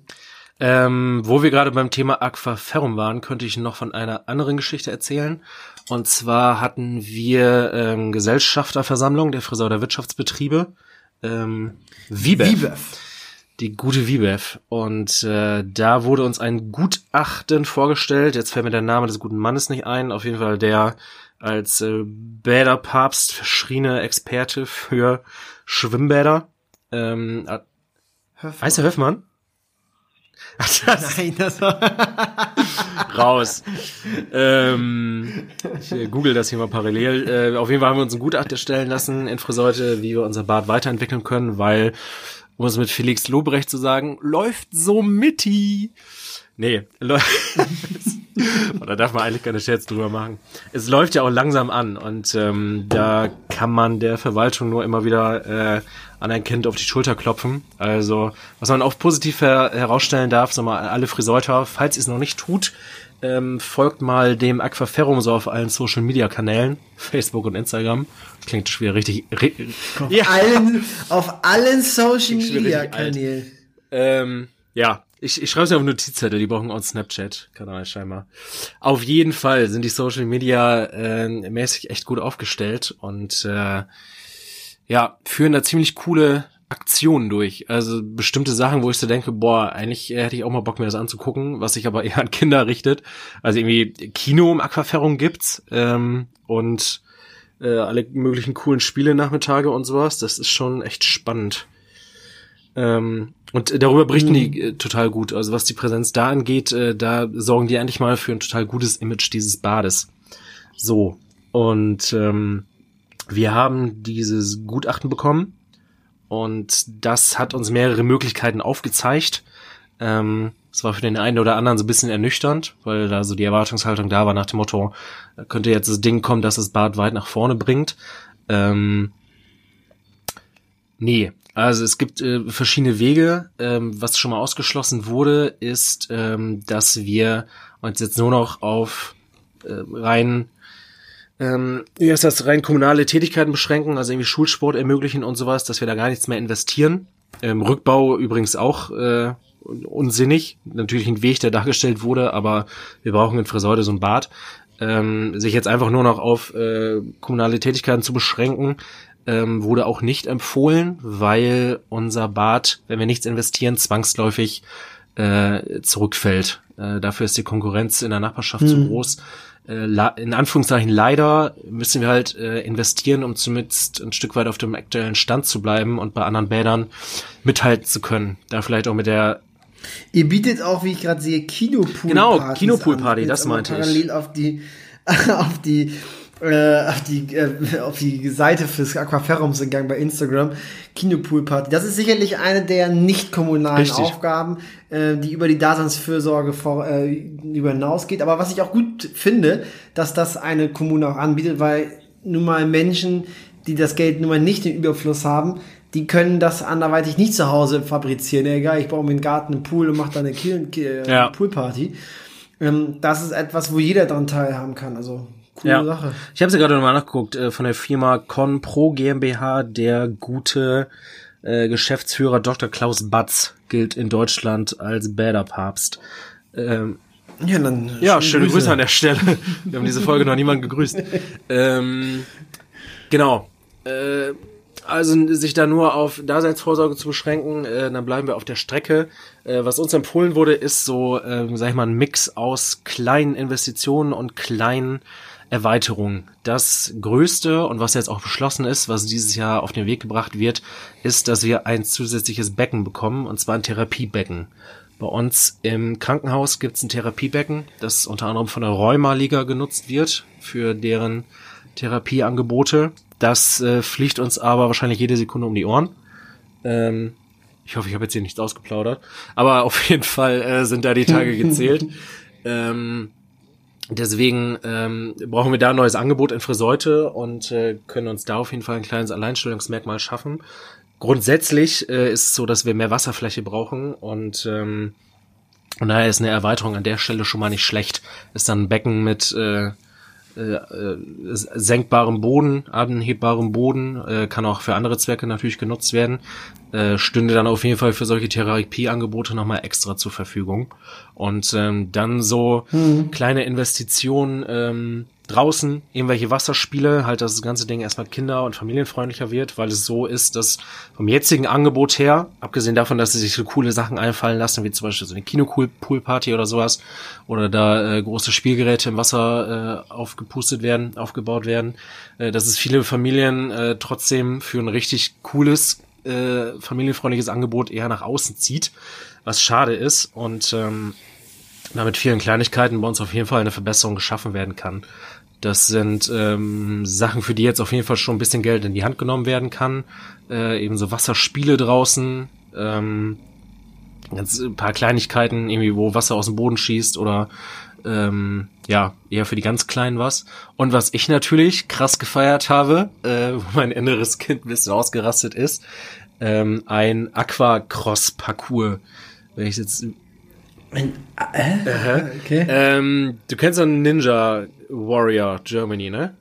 Ähm, wo wir gerade beim Thema Aquaferrum waren, könnte ich noch von einer anderen Geschichte erzählen. Und zwar hatten wir ähm, Gesellschafterversammlung der Friseur der Wirtschaftsbetriebe. Ähm, Vibev. Vibev die gute Vibev. Und äh, da wurde uns ein Gutachten vorgestellt. Jetzt fällt mir der Name des guten Mannes nicht ein. Auf jeden Fall der als äh, Bäderpapst verschriene Experte für Schwimmbäder. Ähm, Höfmann. Heißt der Höfmann? Das Nein, das war raus. ähm, ich äh, google das hier mal parallel. Äh, auf jeden Fall haben wir uns ein Gutachten erstellen lassen in Friseute, wie wir unser Bad weiterentwickeln können, weil um es mit Felix Lobrecht zu sagen, läuft so mitti. Nee, da darf man eigentlich keine Scherz drüber machen. Es läuft ja auch langsam an und ähm, da kann man der Verwaltung nur immer wieder äh, an ein Kind auf die Schulter klopfen. Also, was man auch positiv her herausstellen darf, sag mal, alle Friseuter, falls ihr es noch nicht tut, ähm, folgt mal dem Aquaferrum so auf allen Social Media Kanälen, Facebook und Instagram. Klingt schwer richtig.
Auf, ja. allen, auf allen Social Media Kanälen.
Ähm, ja, ich, ich schreibe es ja auf Notizzettel, die brauchen auch Snapchat, Kanal scheinbar. Auf jeden Fall sind die Social Media äh, mäßig echt gut aufgestellt und äh, ja, führen da ziemlich coole Aktionen durch. Also bestimmte Sachen, wo ich so denke, boah, eigentlich hätte ich auch mal Bock, mir das anzugucken, was sich aber eher an Kinder richtet. Also irgendwie Kino um Aquaferrung gibt's ähm, und äh, alle möglichen coolen Spiele Nachmittage und sowas. Das ist schon echt spannend. Ähm, und darüber berichten die äh, total gut. Also was die Präsenz da angeht, äh, da sorgen die endlich mal für ein total gutes Image dieses Bades. So. Und ähm, wir haben dieses Gutachten bekommen und das hat uns mehrere Möglichkeiten aufgezeigt. Ähm, es war für den einen oder anderen so ein bisschen ernüchternd, weil da so die Erwartungshaltung da war nach dem Motto, könnte jetzt das Ding kommen, dass das Bad weit nach vorne bringt. Ähm, nee, also es gibt äh, verschiedene Wege. Ähm, was schon mal ausgeschlossen wurde, ist, ähm, dass wir uns jetzt nur noch auf äh, rein ähm, heißt das, rein kommunale Tätigkeiten beschränken, also irgendwie Schulsport ermöglichen und sowas, dass wir da gar nichts mehr investieren. Ähm, Rückbau übrigens auch äh, unsinnig. Natürlich ein Weg, der dargestellt wurde, aber wir brauchen in Friseute so ein Bad. Ähm, sich jetzt einfach nur noch auf äh, kommunale Tätigkeiten zu beschränken, ähm, wurde auch nicht empfohlen, weil unser Bad, wenn wir nichts investieren, zwangsläufig äh, zurückfällt. Äh, dafür ist die Konkurrenz in der Nachbarschaft hm. zu groß. Äh, in Anführungszeichen leider müssen wir halt äh, investieren, um zumindest ein Stück weit auf dem aktuellen Stand zu bleiben und bei anderen Bädern mithalten zu können. Da vielleicht auch mit der
Ihr bietet auch, wie ich gerade sehe, Kinopool-Party.
Genau, Kinopool-Party, das meinte
parallel ich. Parallel auf die, auf die äh, auf die äh, auf die Seite fürs Aquaferums gegangen bei Instagram Kinopool Party. Das ist sicherlich eine der nicht kommunalen Richtig. Aufgaben, äh, die über die Daseinsfürsorge vor, äh, über hinausgeht. Aber was ich auch gut finde, dass das eine Kommune auch anbietet, weil nun mal Menschen, die das Geld nun mal nicht im Überfluss haben, die können das anderweitig nicht zu Hause fabrizieren. Egal, ich baue mir einen Garten, einen Pool und mache da eine Kiel äh, ja. Poolparty. Ähm, das ist etwas, wo jeder daran teilhaben kann. Also Coole ja. Sache.
Ich habe sie gerade nochmal nachgeguckt, äh, von der Firma Conpro GmbH, der gute äh, Geschäftsführer Dr. Klaus Batz gilt in Deutschland als Bäderpapst. Ähm, ja, dann ja, schöne Grüße. Grüße an der Stelle. Wir haben diese Folge noch niemanden gegrüßt. ähm, genau. Äh, also sich da nur auf Daseinsvorsorge zu beschränken, äh, dann bleiben wir auf der Strecke. Äh, was uns empfohlen wurde, ist so, äh, sag ich mal, ein Mix aus kleinen Investitionen und kleinen Erweiterung. Das größte und was jetzt auch beschlossen ist, was dieses Jahr auf den Weg gebracht wird, ist, dass wir ein zusätzliches Becken bekommen, und zwar ein Therapiebecken. Bei uns im Krankenhaus gibt es ein Therapiebecken, das unter anderem von der Rheuma-Liga genutzt wird für deren Therapieangebote. Das äh, fliegt uns aber wahrscheinlich jede Sekunde um die Ohren. Ähm, ich hoffe, ich habe jetzt hier nichts ausgeplaudert. Aber auf jeden Fall äh, sind da die Tage gezählt. ähm, Deswegen ähm, brauchen wir da ein neues Angebot in Friseute und äh, können uns da auf jeden Fall ein kleines Alleinstellungsmerkmal schaffen. Grundsätzlich äh, ist es so, dass wir mehr Wasserfläche brauchen und ähm, und daher ist eine Erweiterung an der Stelle schon mal nicht schlecht. Ist dann ein Becken mit äh, äh, äh, senkbarem Boden, anhebbarem Boden, äh, kann auch für andere Zwecke natürlich genutzt werden, äh, stünde dann auf jeden Fall für solche Therapieangebote nochmal extra zur Verfügung. Und ähm, dann so mhm. kleine Investitionen ähm, draußen irgendwelche Wasserspiele, halt, dass das ganze Ding erstmal kinder- und familienfreundlicher wird, weil es so ist, dass vom jetzigen Angebot her, abgesehen davon, dass sie sich so coole Sachen einfallen lassen, wie zum Beispiel so eine Kino-Pool-Party oder sowas, oder da äh, große Spielgeräte im Wasser äh, aufgepustet werden, aufgebaut werden, äh, dass es viele Familien äh, trotzdem für ein richtig cooles, äh, familienfreundliches Angebot eher nach außen zieht, was schade ist und ähm, da mit vielen Kleinigkeiten bei uns auf jeden Fall eine Verbesserung geschaffen werden kann. Das sind ähm, Sachen, für die jetzt auf jeden Fall schon ein bisschen Geld in die Hand genommen werden kann. Äh, eben so Wasserspiele draußen, ähm, ganz ein paar Kleinigkeiten, irgendwie, wo Wasser aus dem Boden schießt oder ähm, ja, eher für die ganz Kleinen was. Und was ich natürlich krass gefeiert habe, äh, wo mein inneres Kind ein bisschen ausgerastet ist, ähm, ein Aquacross-Parcours. Wenn ich jetzt ein, äh? Okay. Ähm, du kennst doch Ninja Warrior Germany, ne?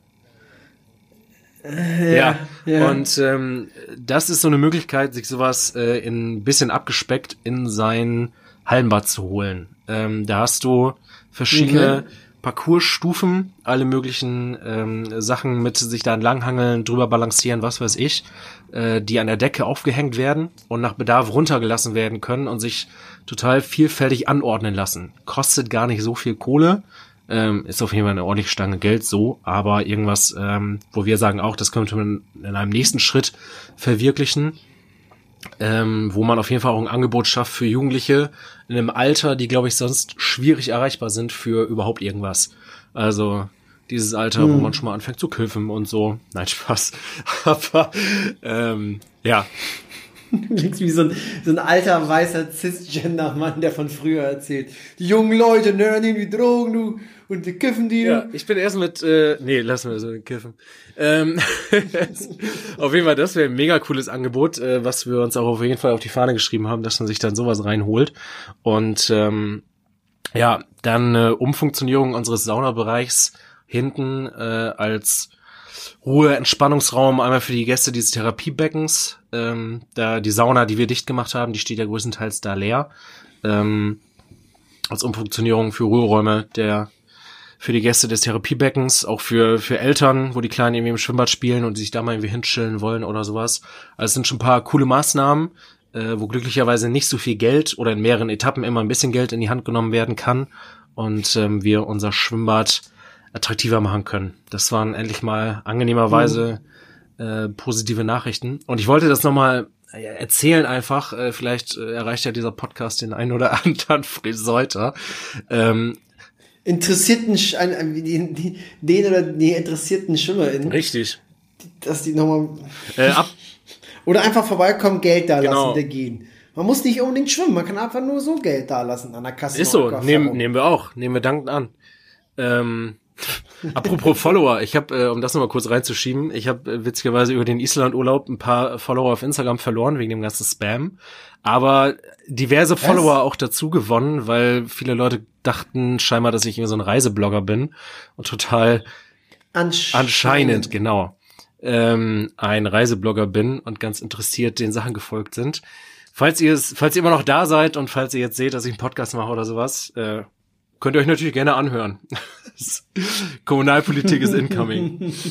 Äh, ja,
ja. Und ähm, das ist so eine Möglichkeit, sich sowas äh, in ein bisschen abgespeckt in sein Hallenbad zu holen. Ähm, da hast du verschiedene okay. Parcoursstufen, alle möglichen ähm, Sachen mit sich da entlanghangeln, drüber balancieren, was weiß ich, äh, die an der Decke aufgehängt werden und nach Bedarf runtergelassen werden können und sich total vielfältig anordnen lassen. Kostet gar nicht so viel Kohle, ähm, ist auf jeden Fall eine ordentliche Stange Geld so, aber irgendwas, ähm, wo wir sagen auch, das könnte man in einem nächsten Schritt verwirklichen. ähm, wo man auf jeden Fall auch ein Angebot schafft für Jugendliche in einem Alter, die, glaube ich, sonst schwierig erreichbar sind für überhaupt irgendwas. Also dieses Alter, hm. wo man schon mal anfängt zu kiffen und so. Nein, Spaß. Aber ähm, ja.
Links wie so ein, so ein alter weißer Cisgender-Mann, der von früher erzählt. Die jungen Leute ne, nehmen die Drogen, du, und die kiffen die.
Ja, ich bin erst mit, äh, nee, lassen wir so kiffen. Ähm, auf jeden Fall, das wäre ein mega cooles Angebot, äh, was wir uns auch auf jeden Fall auf die Fahne geschrieben haben, dass man sich dann sowas reinholt. Und ähm, ja, dann äh, Umfunktionierung unseres Saunabereichs hinten äh, als Ruhe, Entspannungsraum einmal für die Gäste dieses Therapiebeckens. Ähm, da die Sauna, die wir dicht gemacht haben, die steht ja größtenteils da leer. Ähm, als Umfunktionierung für Ruheräume der für die Gäste des Therapiebeckens, auch für, für Eltern, wo die Kleinen irgendwie im Schwimmbad spielen und sich da mal irgendwie hinschillen wollen oder sowas. Also es sind schon ein paar coole Maßnahmen, äh, wo glücklicherweise nicht so viel Geld oder in mehreren Etappen immer ein bisschen Geld in die Hand genommen werden kann und ähm, wir unser Schwimmbad attraktiver machen können. Das waren endlich mal angenehmerweise mhm. äh, positive Nachrichten. Und ich wollte das nochmal erzählen einfach, äh, vielleicht äh, erreicht ja dieser Podcast den einen oder anderen Friseuter. Ähm,
interessierten, die, die, den oder die interessierten SchwimmerInnen.
Richtig.
Dass die nochmal. Äh, ab. Oder einfach vorbeikommen, Geld da genau. lassen, der gehen. Man muss nicht unbedingt schwimmen, man kann einfach nur so Geld da lassen an der Kasse.
Ist so, nehmen, nehmen wir auch, nehmen wir dankend an. Ähm, Apropos Follower, ich habe, äh, um das nochmal kurz reinzuschieben, ich habe äh, witzigerweise über den Island-Urlaub ein paar Follower auf Instagram verloren wegen dem ganzen Spam, aber diverse Follower auch dazu gewonnen, weil viele Leute dachten scheinbar, dass ich irgendwie so ein Reiseblogger bin und total anscheinend, anscheinend genau, ähm, ein Reiseblogger bin und ganz interessiert den Sachen gefolgt sind. Falls ihr es, falls ihr immer noch da seid und falls ihr jetzt seht, dass ich einen Podcast mache oder sowas, äh, Könnt ihr euch natürlich gerne anhören. Kommunalpolitik ist incoming.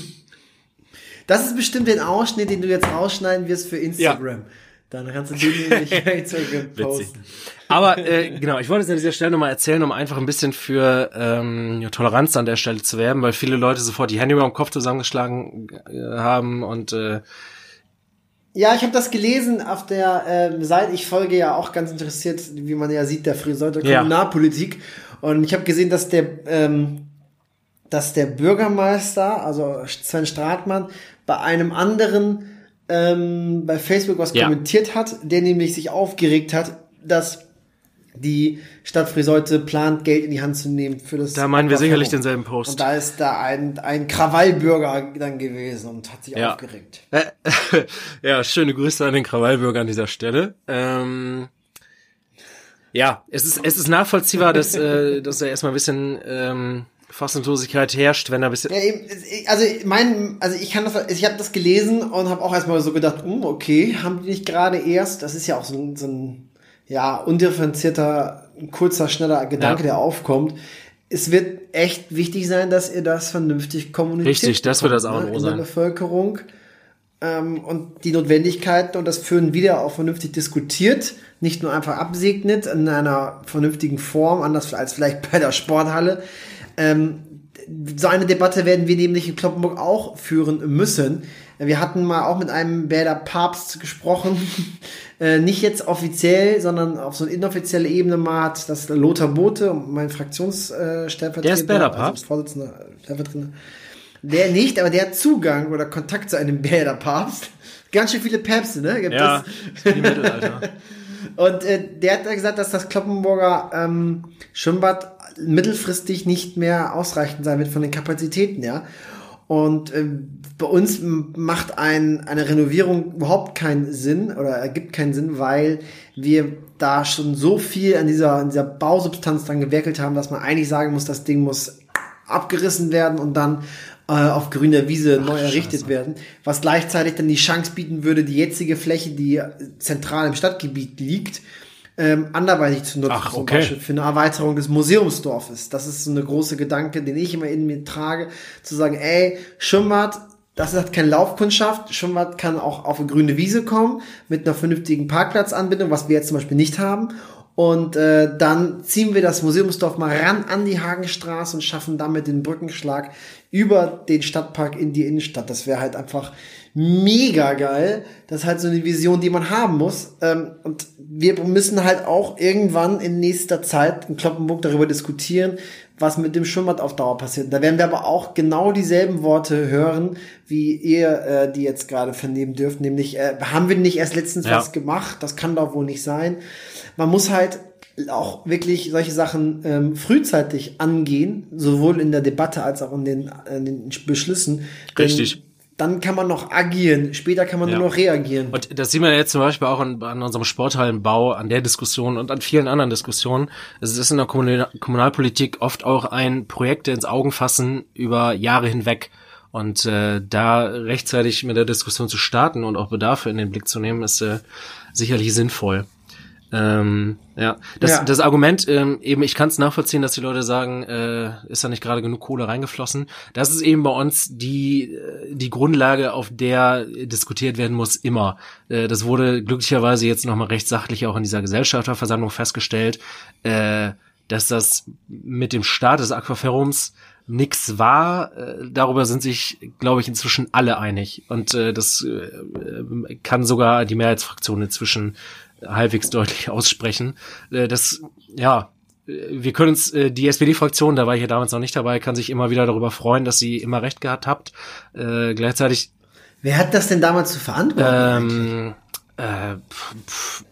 Das ist bestimmt den Ausschnitt, den du jetzt rausschneiden wirst für Instagram. Ja. Dann kannst du den nämlich
Instagram posten. Aber äh, genau, ich wollte es an dieser Stelle nochmal erzählen, um einfach ein bisschen für ähm, Toleranz an der Stelle zu werben, weil viele Leute sofort die Hände über den Kopf zusammengeschlagen äh, haben und äh,
ja, ich habe das gelesen auf der äh, Seite. Ich folge ja auch ganz interessiert, wie man ja sieht, der Friseur der Kommunalpolitik. Ja. Und ich habe gesehen, dass der, ähm, dass der Bürgermeister, also Sven Stratmann, bei einem anderen ähm, bei Facebook was ja. kommentiert hat, der nämlich sich aufgeregt hat, dass die Stadt Friseute plant, Geld in die Hand zu nehmen für das.
Da meinen wir sicherlich denselben Post.
Und da ist da ein, ein Krawallbürger dann gewesen und hat sich ja. aufgeregt.
ja, schöne Grüße an den Krawallbürger an dieser Stelle. Ähm, ja, es ist, es ist nachvollziehbar, dass, äh, dass da erstmal ein bisschen ähm, Fassungslosigkeit herrscht, wenn da ein bisschen. Ja,
also mein, also ich kann das, ich habe das gelesen und habe auch erstmal so gedacht, hm, okay, haben die nicht gerade erst, das ist ja auch so ein, so ein ja, undifferenzierter, kurzer, schneller Gedanke, ja. der aufkommt. Es wird echt wichtig sein, dass ihr das vernünftig kommuniziert.
Richtig, das wird das auch ne,
in der Bevölkerung ähm, und die Notwendigkeiten und das Führen wieder auch vernünftig diskutiert nicht nur einfach absegnet in einer vernünftigen Form, anders als vielleicht bei der Sporthalle. Ähm, so eine Debatte werden wir nämlich in Kloppenburg auch führen müssen. Wir hatten mal auch mit einem Bäder Papst gesprochen, äh, nicht jetzt offiziell, sondern auf so eine inoffizielle Ebene mal hat das Lothar Bote, mein Fraktionsstellvertreter, äh,
der ist Bäder Papst,
also Vorsitzender, Stellvertreter. Der nicht, aber der hat Zugang oder Kontakt zu einem Bäder Papst. Ganz schön viele Päpste, ne?
Gibt ja, das? ist Mittelalter.
Und äh, der hat gesagt, dass das Kloppenburger ähm, Schwimmbad mittelfristig nicht mehr ausreichend sein wird von den Kapazitäten, ja. Und äh, bei uns macht ein, eine Renovierung überhaupt keinen Sinn oder ergibt keinen Sinn, weil wir da schon so viel an dieser, an dieser Bausubstanz dran gewerkelt haben, dass man eigentlich sagen muss, das Ding muss abgerissen werden und dann äh, auf grüner Wiese Ach, neu errichtet Scheiße. werden, was gleichzeitig dann die Chance bieten würde, die jetzige Fläche, die zentral im Stadtgebiet liegt, ähm, anderweitig zu nutzen.
Ach, okay. Zum Beispiel
für eine Erweiterung des Museumsdorfes. Das ist so eine große Gedanke, den ich immer in mir trage, zu sagen, ey, Schwimmbad, das hat keine Laufkundschaft. Schwimmbad kann auch auf eine grüne Wiese kommen, mit einer vernünftigen Parkplatzanbindung, was wir jetzt zum Beispiel nicht haben. Und äh, dann ziehen wir das Museumsdorf mal ran an die Hagenstraße und schaffen damit den Brückenschlag über den Stadtpark in die Innenstadt. Das wäre halt einfach mega geil. Das ist halt so eine Vision, die man haben muss. Ähm, und wir müssen halt auch irgendwann in nächster Zeit in Kloppenburg darüber diskutieren, was mit dem Schwimmbad auf Dauer passiert. Da werden wir aber auch genau dieselben Worte hören, wie ihr äh, die jetzt gerade vernehmen dürft. Nämlich, äh, haben wir nicht erst letztens ja. was gemacht? Das kann doch wohl nicht sein. Man muss halt auch wirklich solche Sachen ähm, frühzeitig angehen, sowohl in der Debatte als auch in den, in den Beschlüssen.
Richtig.
Dann kann man noch agieren, später kann man ja. nur noch reagieren.
Und das sieht man jetzt zum Beispiel auch an, an unserem Sporthallenbau, an der Diskussion und an vielen anderen Diskussionen. Es ist in der Kommunal Kommunalpolitik oft auch ein Projekt ins Augen fassen über Jahre hinweg. Und äh, da rechtzeitig mit der Diskussion zu starten und auch Bedarfe in den Blick zu nehmen, ist äh, sicherlich sinnvoll. Ähm, ja, das, ja. das Argument, ähm, eben, ich kann es nachvollziehen, dass die Leute sagen, äh, ist da nicht gerade genug Kohle reingeflossen. Das ist eben bei uns die, äh, die Grundlage, auf der diskutiert werden muss, immer. Äh, das wurde glücklicherweise jetzt nochmal recht sachlich auch in dieser Gesellschafterversammlung festgestellt, äh, dass das mit dem Start des Aquaferums nix war. Äh, darüber sind sich, glaube ich, inzwischen alle einig. Und äh, das äh, kann sogar die Mehrheitsfraktion inzwischen halbwegs deutlich aussprechen. Äh, das, ja, wir können uns, äh, die SPD-Fraktion, da war ich ja damals noch nicht dabei, kann sich immer wieder darüber freuen, dass sie immer recht gehabt habt. Äh, gleichzeitig.
Wer hat das denn damals zu verantworten?
Ähm, äh, pf, pf,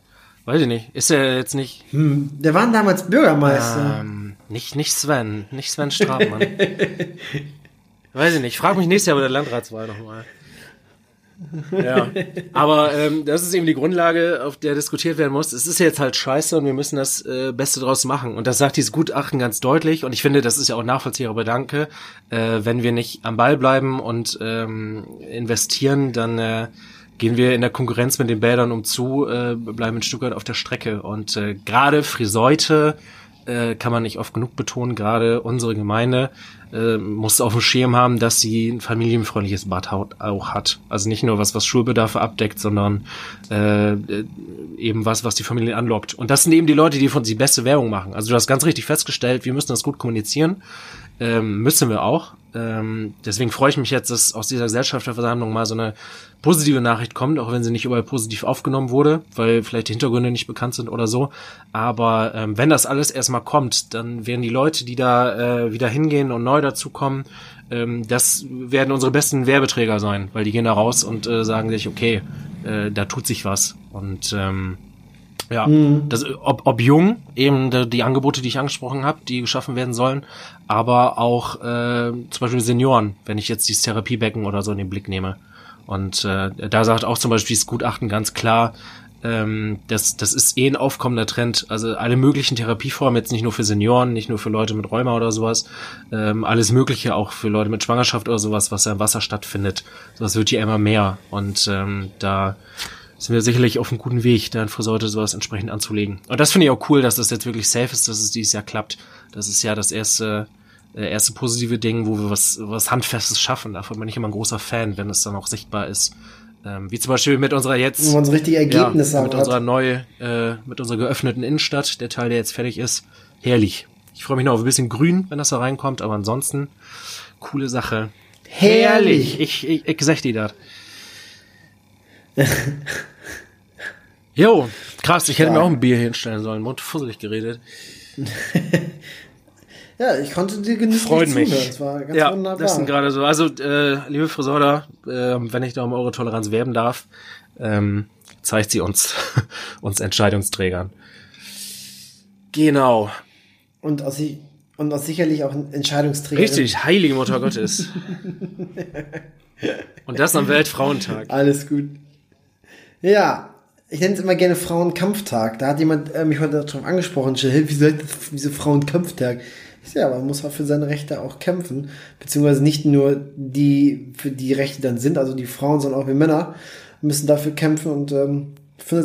weiß ich nicht. Ist er jetzt nicht.
Hm, der war damals Bürgermeister.
Ähm, nicht, nicht Sven, nicht Sven Strabmann. weiß ich nicht. Frag mich nächstes Jahr bei der Landratswahl nochmal. Ja, aber ähm, das ist eben die Grundlage, auf der diskutiert werden muss. Es ist jetzt halt scheiße und wir müssen das äh, Beste draus machen. Und das sagt dieses Gutachten ganz deutlich. Und ich finde, das ist ja auch nachvollziehbar Danke. Äh, wenn wir nicht am Ball bleiben und ähm, investieren, dann äh, gehen wir in der Konkurrenz mit den Bädern um zu, äh, bleiben Stück weit auf der Strecke. Und äh, gerade Friseute äh, kann man nicht oft genug betonen, gerade unsere Gemeinde äh, muss auf dem Schirm haben, dass sie ein familienfreundliches Bad auch hat. Also nicht nur was, was Schulbedarfe abdeckt, sondern äh, eben was, was die Familie anlockt. Und das sind eben die Leute, die von sie beste Werbung machen. Also du hast ganz richtig festgestellt, wir müssen das gut kommunizieren. Ähm, müssen wir auch. Ähm, deswegen freue ich mich jetzt, dass aus dieser Gesellschafterversammlung mal so eine positive Nachricht kommt, auch wenn sie nicht überall positiv aufgenommen wurde, weil vielleicht die Hintergründe nicht bekannt sind oder so. Aber ähm, wenn das alles erstmal kommt, dann werden die Leute, die da äh, wieder hingehen und neu dazukommen, ähm, das werden unsere besten Werbeträger sein, weil die gehen da raus und äh, sagen sich, okay, äh, da tut sich was. Und ähm, ja, mhm. das, ob, ob jung, eben die, die Angebote, die ich angesprochen habe, die geschaffen werden sollen, aber auch äh, zum Beispiel Senioren, wenn ich jetzt dieses Therapiebecken oder so in den Blick nehme. Und äh, da sagt auch zum Beispiel das Gutachten ganz klar, ähm, das, das ist eh ein aufkommender Trend. Also alle möglichen Therapieformen, jetzt nicht nur für Senioren, nicht nur für Leute mit Rheuma oder sowas, ähm, alles Mögliche auch für Leute mit Schwangerschaft oder sowas, was ja im Wasser stattfindet. Das wird hier immer mehr. Und ähm, da sind wir sicherlich auf einem guten Weg, da in Friseute sowas entsprechend anzulegen. Und das finde ich auch cool, dass das jetzt wirklich safe ist, dass es dieses Jahr klappt. Das ist ja das erste, äh, erste positive Ding, wo wir was, was Handfestes schaffen. Davon bin ich immer ein großer Fan, wenn es dann auch sichtbar ist. Ähm, wie zum Beispiel mit unserer jetzt.
Wo man so richtige Ergebnisse
ja, Mit unserer neu, äh, mit unserer geöffneten Innenstadt, der Teil, der jetzt fertig ist. Herrlich. Ich freue mich noch auf ein bisschen grün, wenn das da reinkommt, aber ansonsten, coole Sache.
Herrlich.
Ich, ich, ich sag dir das. Jo, krass, ich hätte ja. mir auch ein Bier hinstellen sollen. Mund fusselig geredet.
ja, ich konnte dir genügend
Freut mich. Zuhören. Das war ganz ja, wunderbar. Das sind gerade so. Also, äh, liebe Friseure, äh, wenn ich da um eure Toleranz werben darf, ähm, zeigt sie uns, uns Entscheidungsträgern. Genau.
Und aus, und aus sicherlich auch Entscheidungsträger.
Richtig, heilige Mutter Gottes. und das am Weltfrauentag.
Alles gut. Ja, ich nenne es immer gerne Frauenkampftag. Da hat jemand äh, mich heute darauf angesprochen, hey, wieso, wieso Frauenkampftag? Ich ja, man muss auch für seine Rechte auch kämpfen, beziehungsweise nicht nur die, für die Rechte dann sind, also die Frauen, sondern auch wir Männer müssen dafür kämpfen und ähm,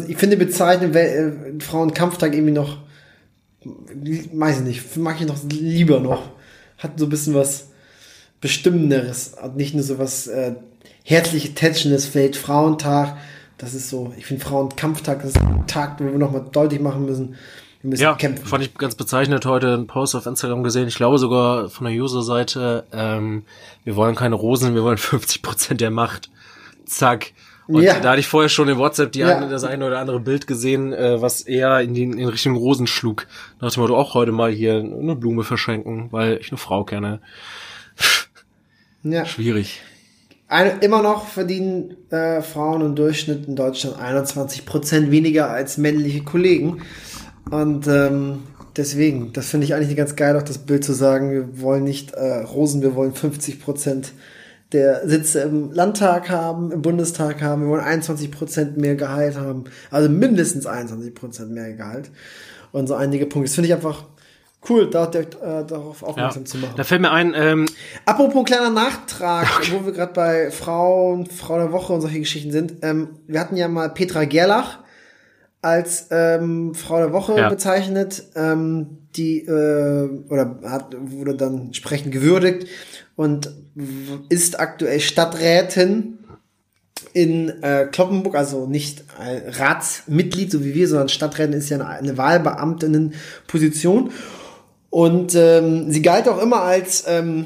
ich finde bezeichnend äh, Frauenkampftag irgendwie noch, weiß ich nicht, mag ich noch lieber noch. Hat so ein bisschen was Bestimmenderes und nicht nur so was äh, herzlich tätschendes Feld, Frauentag, das ist so, ich finde Frauenkampftag, das ist ein Tag, wo wir nochmal deutlich machen müssen, Wir müssen
Ja,
kämpfen.
fand ich ganz bezeichnend heute einen Post auf Instagram gesehen. Ich glaube sogar von der User-Seite, ähm, wir wollen keine Rosen, wir wollen 50 Prozent der Macht. Zack. Und
Ja.
da hatte ich vorher schon in WhatsApp die
Ja.
eine, das eine oder andere Bild gesehen, äh, was eher in, die, in Richtung Rosen schlug. Da dachte ich mir, du auch heute mal hier eine Blume verschenken, weil ich eine Frau kenne.
Ja.
Schwierig.
Eine, immer noch verdienen äh, Frauen im Durchschnitt in Deutschland 21 Prozent weniger als männliche Kollegen. Und ähm, deswegen, das finde ich eigentlich ganz geil, auch das Bild zu sagen, wir wollen nicht äh, Rosen, wir wollen 50 Prozent der Sitze im Landtag haben, im Bundestag haben, wir wollen 21 Prozent mehr Gehalt haben, also mindestens 21 Prozent mehr Gehalt. Und so einige Punkte. Das finde ich einfach cool, da, äh, darauf
Ja.
aufmerksam zu machen.
Da fällt mir ein, ähm,
Apropos kleiner Nachtrag, wo wir gerade bei Frauen, Frau der Woche und solche Geschichten sind. Ähm, wir hatten ja mal Petra Gerlach als ähm, Frau der Woche
Ja.
bezeichnet, ähm, die äh, oder hat, wurde dann entsprechend gewürdigt und ist aktuell Stadträtin in äh, Kloppenburg, also nicht Ratsmitglied, so wie wir, sondern Stadträtin ist ja eine, eine Wahlbeamtinnenposition. Und ähm, sie galt auch immer als, ähm,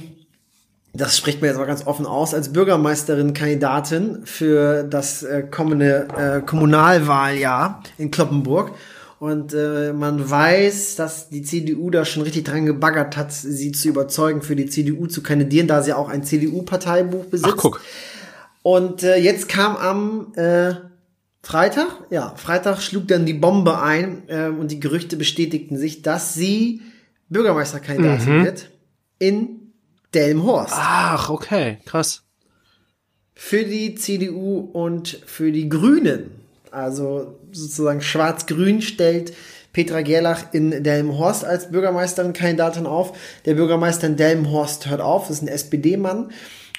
das spricht mir jetzt mal ganz offen aus, als Bürgermeisterin-Kandidatin für das äh, kommende äh, Kommunalwahljahr in Kloppenburg. Und äh, man weiß, dass die CDU da schon richtig dran gebaggert hat, sie zu überzeugen, für die CDU zu kandidieren, da sie auch ein CDU-Parteibuch besitzt.
ach guck,
Und äh, jetzt kam am äh, Freitag, ja, Freitag schlug dann die Bombe ein äh, und die Gerüchte bestätigten sich, dass sie Bürgermeisterkandidatin wird in Delmenhorst
ach, okay, krass.
für die CDU und für die Grünen. Also sozusagen schwarz-grün stellt Petra Gerlach in Delmenhorst als Bürgermeisterin Kandidatin auf. Der Bürgermeister in Delmenhorst hört auf, das ist ein SPD-Mann.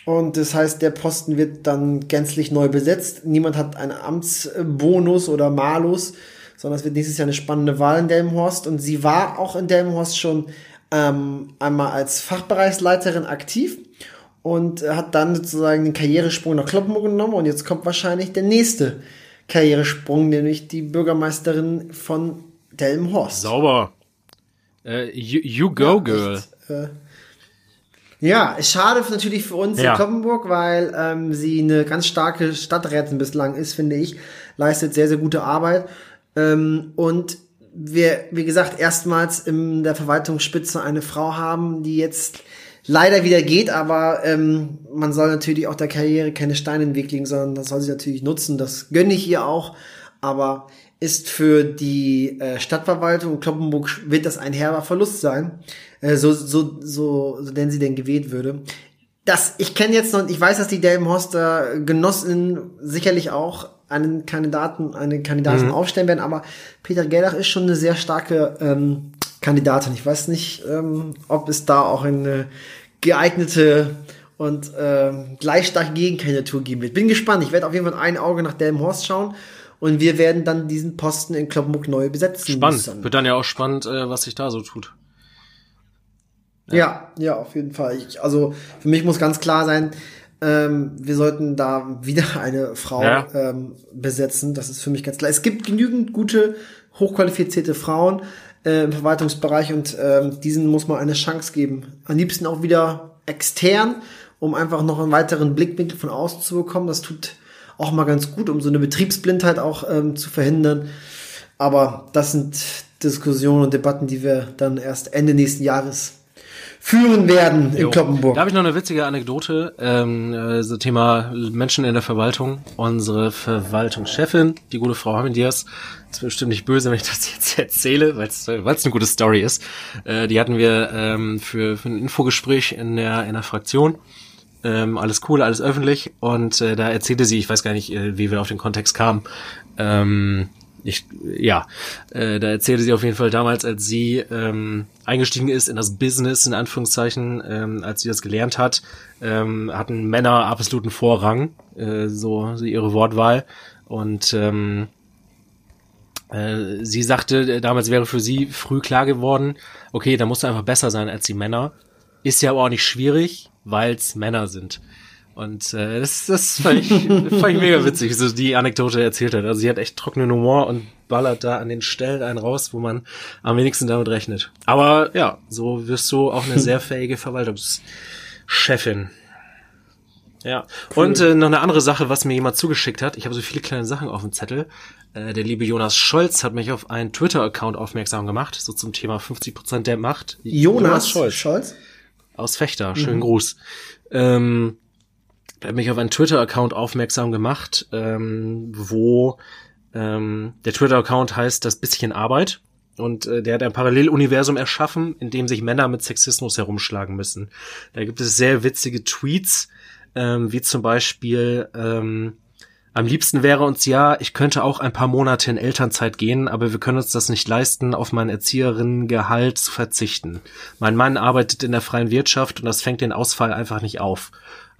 Und das heißt, der Posten wird dann gänzlich neu besetzt. Niemand hat einen Amtsbonus oder Malus, sondern es wird nächstes Jahr eine spannende Wahl in Delmenhorst. Und sie war auch in Delmenhorst schon ähm, einmal als Fachbereichsleiterin aktiv und äh, hat dann sozusagen den Karrieresprung nach Kloppenburg genommen und jetzt kommt wahrscheinlich der nächste Karrieresprung, nämlich die Bürgermeisterin von Delmenhorst.
Sauber. Äh, you, you go, girl.
Ja, ist schade natürlich für uns
Ja.
in Kloppenburg, weil ähm, sie eine ganz starke Stadträtin bislang ist, finde ich. Leistet sehr, sehr gute Arbeit. Ähm, und wir, wie gesagt, erstmals in der Verwaltungsspitze eine Frau haben, die jetzt leider wieder geht, aber ähm, man soll natürlich auch der Karriere keine Steine in den Weg legen, sondern das soll sie natürlich nutzen. Das gönne ich ihr auch. Aber ist für die äh, Stadtverwaltung Kloppenburg wird das ein herber Verlust sein, äh, so, so, so, so denn sie denn gewählt würde. Das, ich kenne jetzt noch, ich weiß, dass die Delmenhorster Genossinnen sicherlich auch einen Kandidaten, eine Kandidatin aufstellen werden, aber Peter Gerlach ist schon eine sehr starke ähm, Kandidatin. Ich weiß nicht, ähm, ob es da auch eine geeignete und ähm, gleich starke Gegenkandidatur geben wird. Bin gespannt. Ich werde auf jeden Fall ein Auge nach Delmenhorst schauen und wir werden dann diesen Posten in Kloppenburg neu besetzen
Spannend.
müssen.
Wird dann ja auch spannend, äh, was sich da so tut.
Ja, ja, auf jeden Fall. Ich, also für mich muss ganz klar sein, ähm, wir sollten da wieder eine Frau
Ja.
ähm, besetzen. Das ist für mich ganz klar. Es gibt genügend gute, hochqualifizierte Frauen äh, im Verwaltungsbereich und ähm, diesen muss man eine Chance geben. Am liebsten auch wieder extern, um einfach noch einen weiteren Blickwinkel von außen zu bekommen. Das tut auch mal ganz gut, um so eine Betriebsblindheit auch ähm, zu verhindern. Aber das sind Diskussionen und Debatten, die wir dann erst Ende nächsten Jahres führen werden in
Jo.
Kloppenburg.
Da habe ich noch eine witzige Anekdote, ähm, äh, so Thema Menschen in der Verwaltung. Unsere Verwaltungschefin, die gute Frau Hamidias, ist bestimmt nicht böse, wenn ich das jetzt erzähle, weil es eine gute Story ist. Äh, die hatten wir ähm, für, für ein Infogespräch in der, in der Fraktion. Ähm, alles cool, alles öffentlich. Und äh, da erzählte sie, ich weiß gar nicht, äh, wie wir auf den Kontext kamen, ähm, ich, ja, äh, da erzählte sie auf jeden Fall damals, als sie ähm, eingestiegen ist in das Business, in Anführungszeichen, ähm, als sie das gelernt hat, ähm, hatten Männer absoluten Vorrang, äh, so, ihre Wortwahl. Und ähm, äh, sie sagte, äh, damals wäre für sie früh klar geworden, okay, da musst du einfach besser sein als die Männer. Ist ja aber auch nicht schwierig, weil es Männer sind. Und äh, das, das fand, ich, fand ich mega witzig, wie so die Anekdote erzählt hat. Also sie hat echt trockenen Humor und ballert da an den Stellen einen raus, wo man am wenigsten damit rechnet. Aber ja, so wirst du auch eine sehr fähige Verwaltungschefin. Ja. Cool. Und äh, noch eine andere Sache, was mir jemand zugeschickt hat. Ich habe so viele kleine Sachen auf dem Zettel. Äh, der liebe Jonas Scholz hat mich auf einen Twitter-Account aufmerksam gemacht, so zum Thema 50% der Macht.
Jonas, Jonas Scholz. Scholz.
Aus Fechter, schönen mhm. Gruß. Ähm, er hat mich auf einen Twitter-Account aufmerksam gemacht, ähm, wo ähm, der Twitter-Account heißt das bisschen Arbeit. Und äh, der hat ein Paralleluniversum erschaffen, in dem sich Männer mit Sexismus herumschlagen müssen. Da gibt es sehr witzige Tweets, ähm, wie zum Beispiel ähm, am liebsten wäre uns ja, ich könnte auch ein paar Monate in Elternzeit gehen, aber wir können uns das nicht leisten, auf mein Erzieherinnengehalt zu verzichten. Mein Mann arbeitet in der freien Wirtschaft und das fängt den Ausfall einfach nicht auf.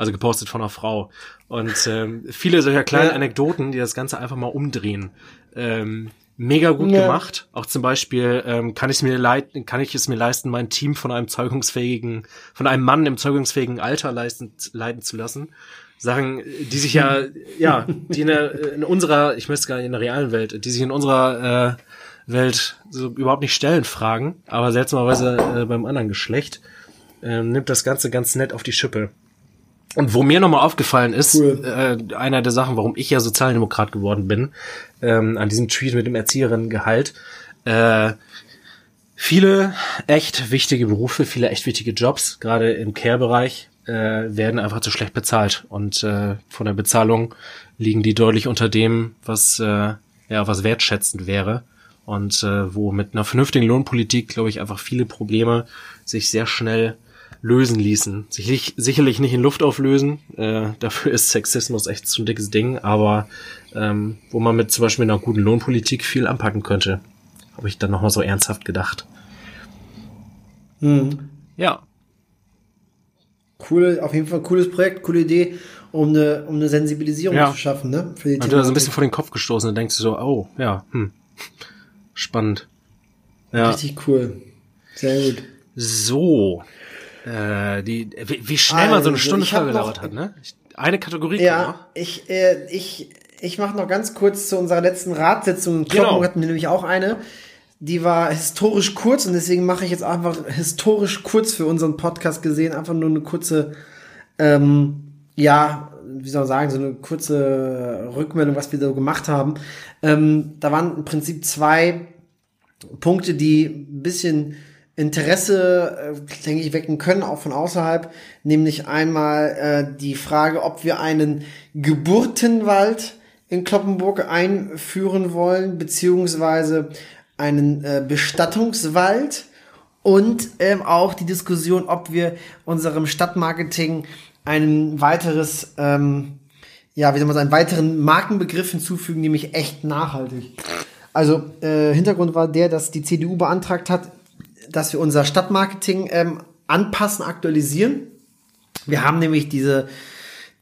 Also gepostet von einer Frau. Und ähm, viele solcher kleinen ja. Anekdoten, die das Ganze einfach mal umdrehen. Ähm, mega gut ja. gemacht. Auch zum Beispiel ähm, kann ich mir leiten, kann ich es mir leisten, mein Team von einem zeugungsfähigen, von einem Mann im zeugungsfähigen Alter leisten, leiten zu lassen. Sachen, die sich ja, ja, die in, der, in unserer, ich möchte gar nicht in der realen Welt, die sich in unserer äh, Welt so überhaupt nicht stellen, Fragen, aber seltsamerweise äh, beim anderen Geschlecht, äh, nimmt das Ganze ganz nett auf die Schippe. Und wo mir nochmal aufgefallen ist, cool. äh, einer der Sachen, warum ich ja Sozialdemokrat geworden bin, ähm, an diesem Tweet mit dem Erzieherinnengehalt, äh, viele echt wichtige Berufe, viele echt wichtige Jobs, gerade im Care-Bereich, äh, werden einfach zu schlecht bezahlt. Und äh, von der Bezahlung liegen die deutlich unter dem, was, äh, ja, was wertschätzend wäre. Und äh, wo mit einer vernünftigen Lohnpolitik, glaube ich, einfach viele Probleme sich sehr schnell lösen ließen. Sicherlich, sicherlich nicht in Luft auflösen. Äh, dafür ist Sexismus echt so ein dickes Ding, aber ähm, wo man mit zum Beispiel einer guten Lohnpolitik viel anpacken könnte. Habe ich dann nochmal so ernsthaft gedacht.
Hm. Ja, coole, auf jeden Fall cooles Projekt, coole Idee, um eine, um eine Sensibilisierung ja. zu schaffen, ne?
Für die und du hast ein bisschen vor den Kopf gestoßen und denkst du so, oh, ja, hm. Spannend.
Ja. Richtig cool. Sehr gut.
So. Äh, die, wie, wie schnell also, man so eine also, Stunde vorgelauert hat, ne? Eine Kategorie.
Ja, ich, äh, ich, ich mache noch ganz kurz zu unserer letzten Ratssitzung. Genau. hatten wir nämlich auch eine die war historisch kurz und deswegen mache ich jetzt einfach historisch kurz für unseren Podcast gesehen, einfach nur eine kurze, ähm, ja, wie soll man sagen, so eine kurze Rückmeldung, was wir so gemacht haben. Ähm, da waren im Prinzip zwei Punkte, die ein bisschen Interesse, äh, denke ich, wecken können, auch von außerhalb. Nämlich einmal äh, die Frage, ob wir einen Geburtenwald in Kloppenburg einführen wollen, beziehungsweise einen äh, Bestattungswald und ähm, auch die Diskussion, ob wir unserem Stadtmarketing ein weiteres, ähm, ja, wie soll man sagen, einen weiteren Markenbegriff hinzufügen, nämlich echt nachhaltig. Also äh, Hintergrund war der, dass die CDU beantragt hat, dass wir unser Stadtmarketing ähm, anpassen, aktualisieren. Wir haben nämlich diese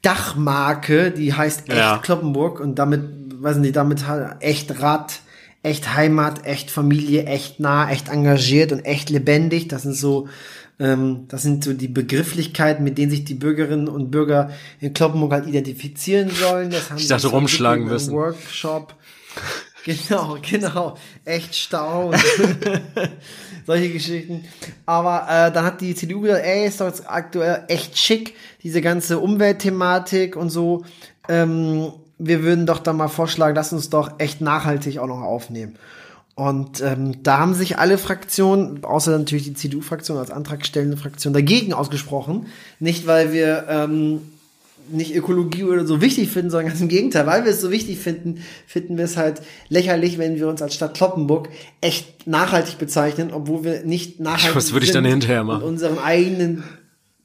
Dachmarke, die heißt Echt ja. Kloppenburg und damit, weiß nicht, damit echt Rad echt Heimat, echt Familie, echt nah, echt engagiert und echt lebendig. Das sind so, ähm, das sind so die Begrifflichkeiten, mit denen sich die Bürgerinnen und Bürger in Kloppenburg halt identifizieren sollen. Das
haben ich dachte, rumschlagen müssen.
Workshop. Genau, genau. Echt Stau. solche Geschichten. Aber äh, dann hat die CDU gesagt, ey, ist doch jetzt aktuell echt schick, diese ganze Umweltthematik und so. Ähm, wir würden doch da mal vorschlagen, lass uns doch echt nachhaltig auch noch aufnehmen. Und ähm, da haben sich alle Fraktionen, außer natürlich die CDU-Fraktion als antragstellende Fraktion, dagegen ausgesprochen. Nicht, weil wir ähm, nicht Ökologie oder so wichtig finden, sondern ganz im Gegenteil, weil wir es so wichtig finden, finden wir es halt lächerlich, wenn wir uns als Stadt Kloppenburg echt nachhaltig bezeichnen, obwohl wir nicht nachhaltig
Was würde ich dann hinterher machen?
Und unseren eigenen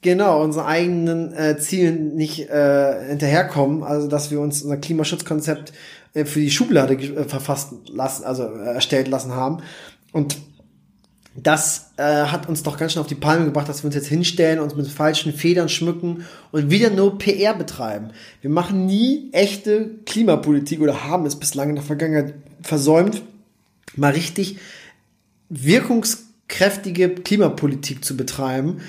Genau, unsere eigenen äh, Zielen nicht äh, hinterherkommen, also dass wir uns unser Klimaschutzkonzept äh, für die Schublade äh, verfasst lassen, also äh, erstellt lassen haben. Und das äh, hat uns doch ganz schön auf die Palme gebracht, dass wir uns jetzt hinstellen, uns mit falschen Federn schmücken und wieder nur PR betreiben. Wir machen nie echte Klimapolitik oder haben es bislang in der Vergangenheit versäumt, mal richtig wirkungskräftige Klimapolitik zu betreiben.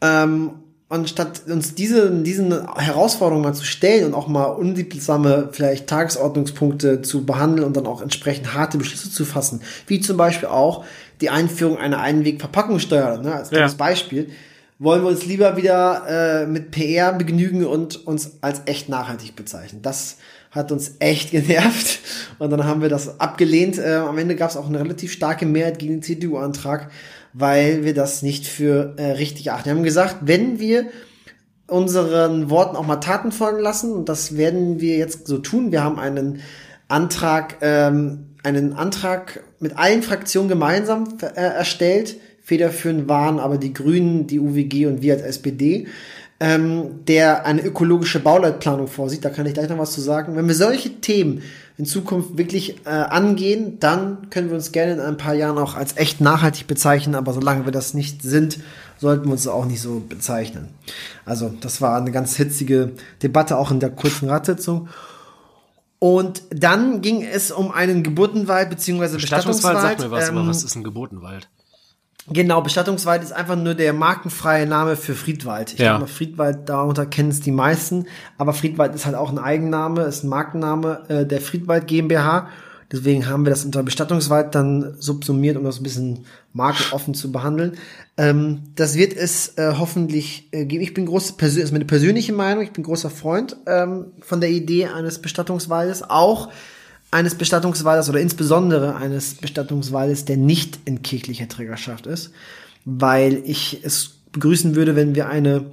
Ähm, anstatt uns diese, diesen Herausforderungen mal zu stellen und auch mal unliebsame vielleicht Tagesordnungspunkte zu behandeln und dann auch entsprechend harte Beschlüsse zu fassen, wie zum Beispiel auch die Einführung einer Einwegverpackungssteuer, ne, als ja. Beispiel, wollen wir uns lieber wieder äh, mit PR begnügen und uns als echt nachhaltig bezeichnen. Das hat uns echt genervt und dann haben wir das abgelehnt. Äh, am Ende gab es auch eine relativ starke Mehrheit gegen den CDU-Antrag, weil wir das nicht für äh, richtig achten. Wir haben gesagt, wenn wir unseren Worten auch mal Taten folgen lassen und das werden wir jetzt so tun. Wir haben einen Antrag, ähm, einen Antrag mit allen Fraktionen gemeinsam äh, erstellt. Federführend waren aber die Grünen, die UWG und wir als SPD ähm, der eine ökologische Bauleitplanung vorsieht. Da kann ich gleich noch was zu sagen. Wenn wir solche Themen in Zukunft wirklich äh, angehen, dann können wir uns gerne in ein paar Jahren auch als echt nachhaltig bezeichnen. Aber solange wir das nicht sind, sollten wir uns auch nicht so bezeichnen. Also das war eine ganz hitzige Debatte auch in der kurzen Ratssitzung. Und dann ging es um einen Geburtenwald beziehungsweise Bestattungswald. Bestattungswald
sag mir was, ähm, aber was ist ein Geburtenwald?
Genau, Bestattungswald ist einfach nur der markenfreie Name für Friedwald. Ich ja. glaube, Friedwald, darunter kennen es die meisten, aber Friedwald ist halt auch ein Eigenname, ist ein Markenname äh, der Friedwald GmbH. Deswegen haben wir das unter Bestattungswald dann subsumiert, um das ein bisschen markenoffen zu behandeln. Ähm, das wird es äh, hoffentlich äh, geben. Ich bin groß, das ist meine persönliche Meinung, ich bin großer Freund ähm, von der Idee eines Bestattungswaldes, auch eines Bestattungswaldes oder insbesondere eines Bestattungswaldes, der nicht in kirchlicher Trägerschaft ist, weil ich es begrüßen würde, wenn wir eine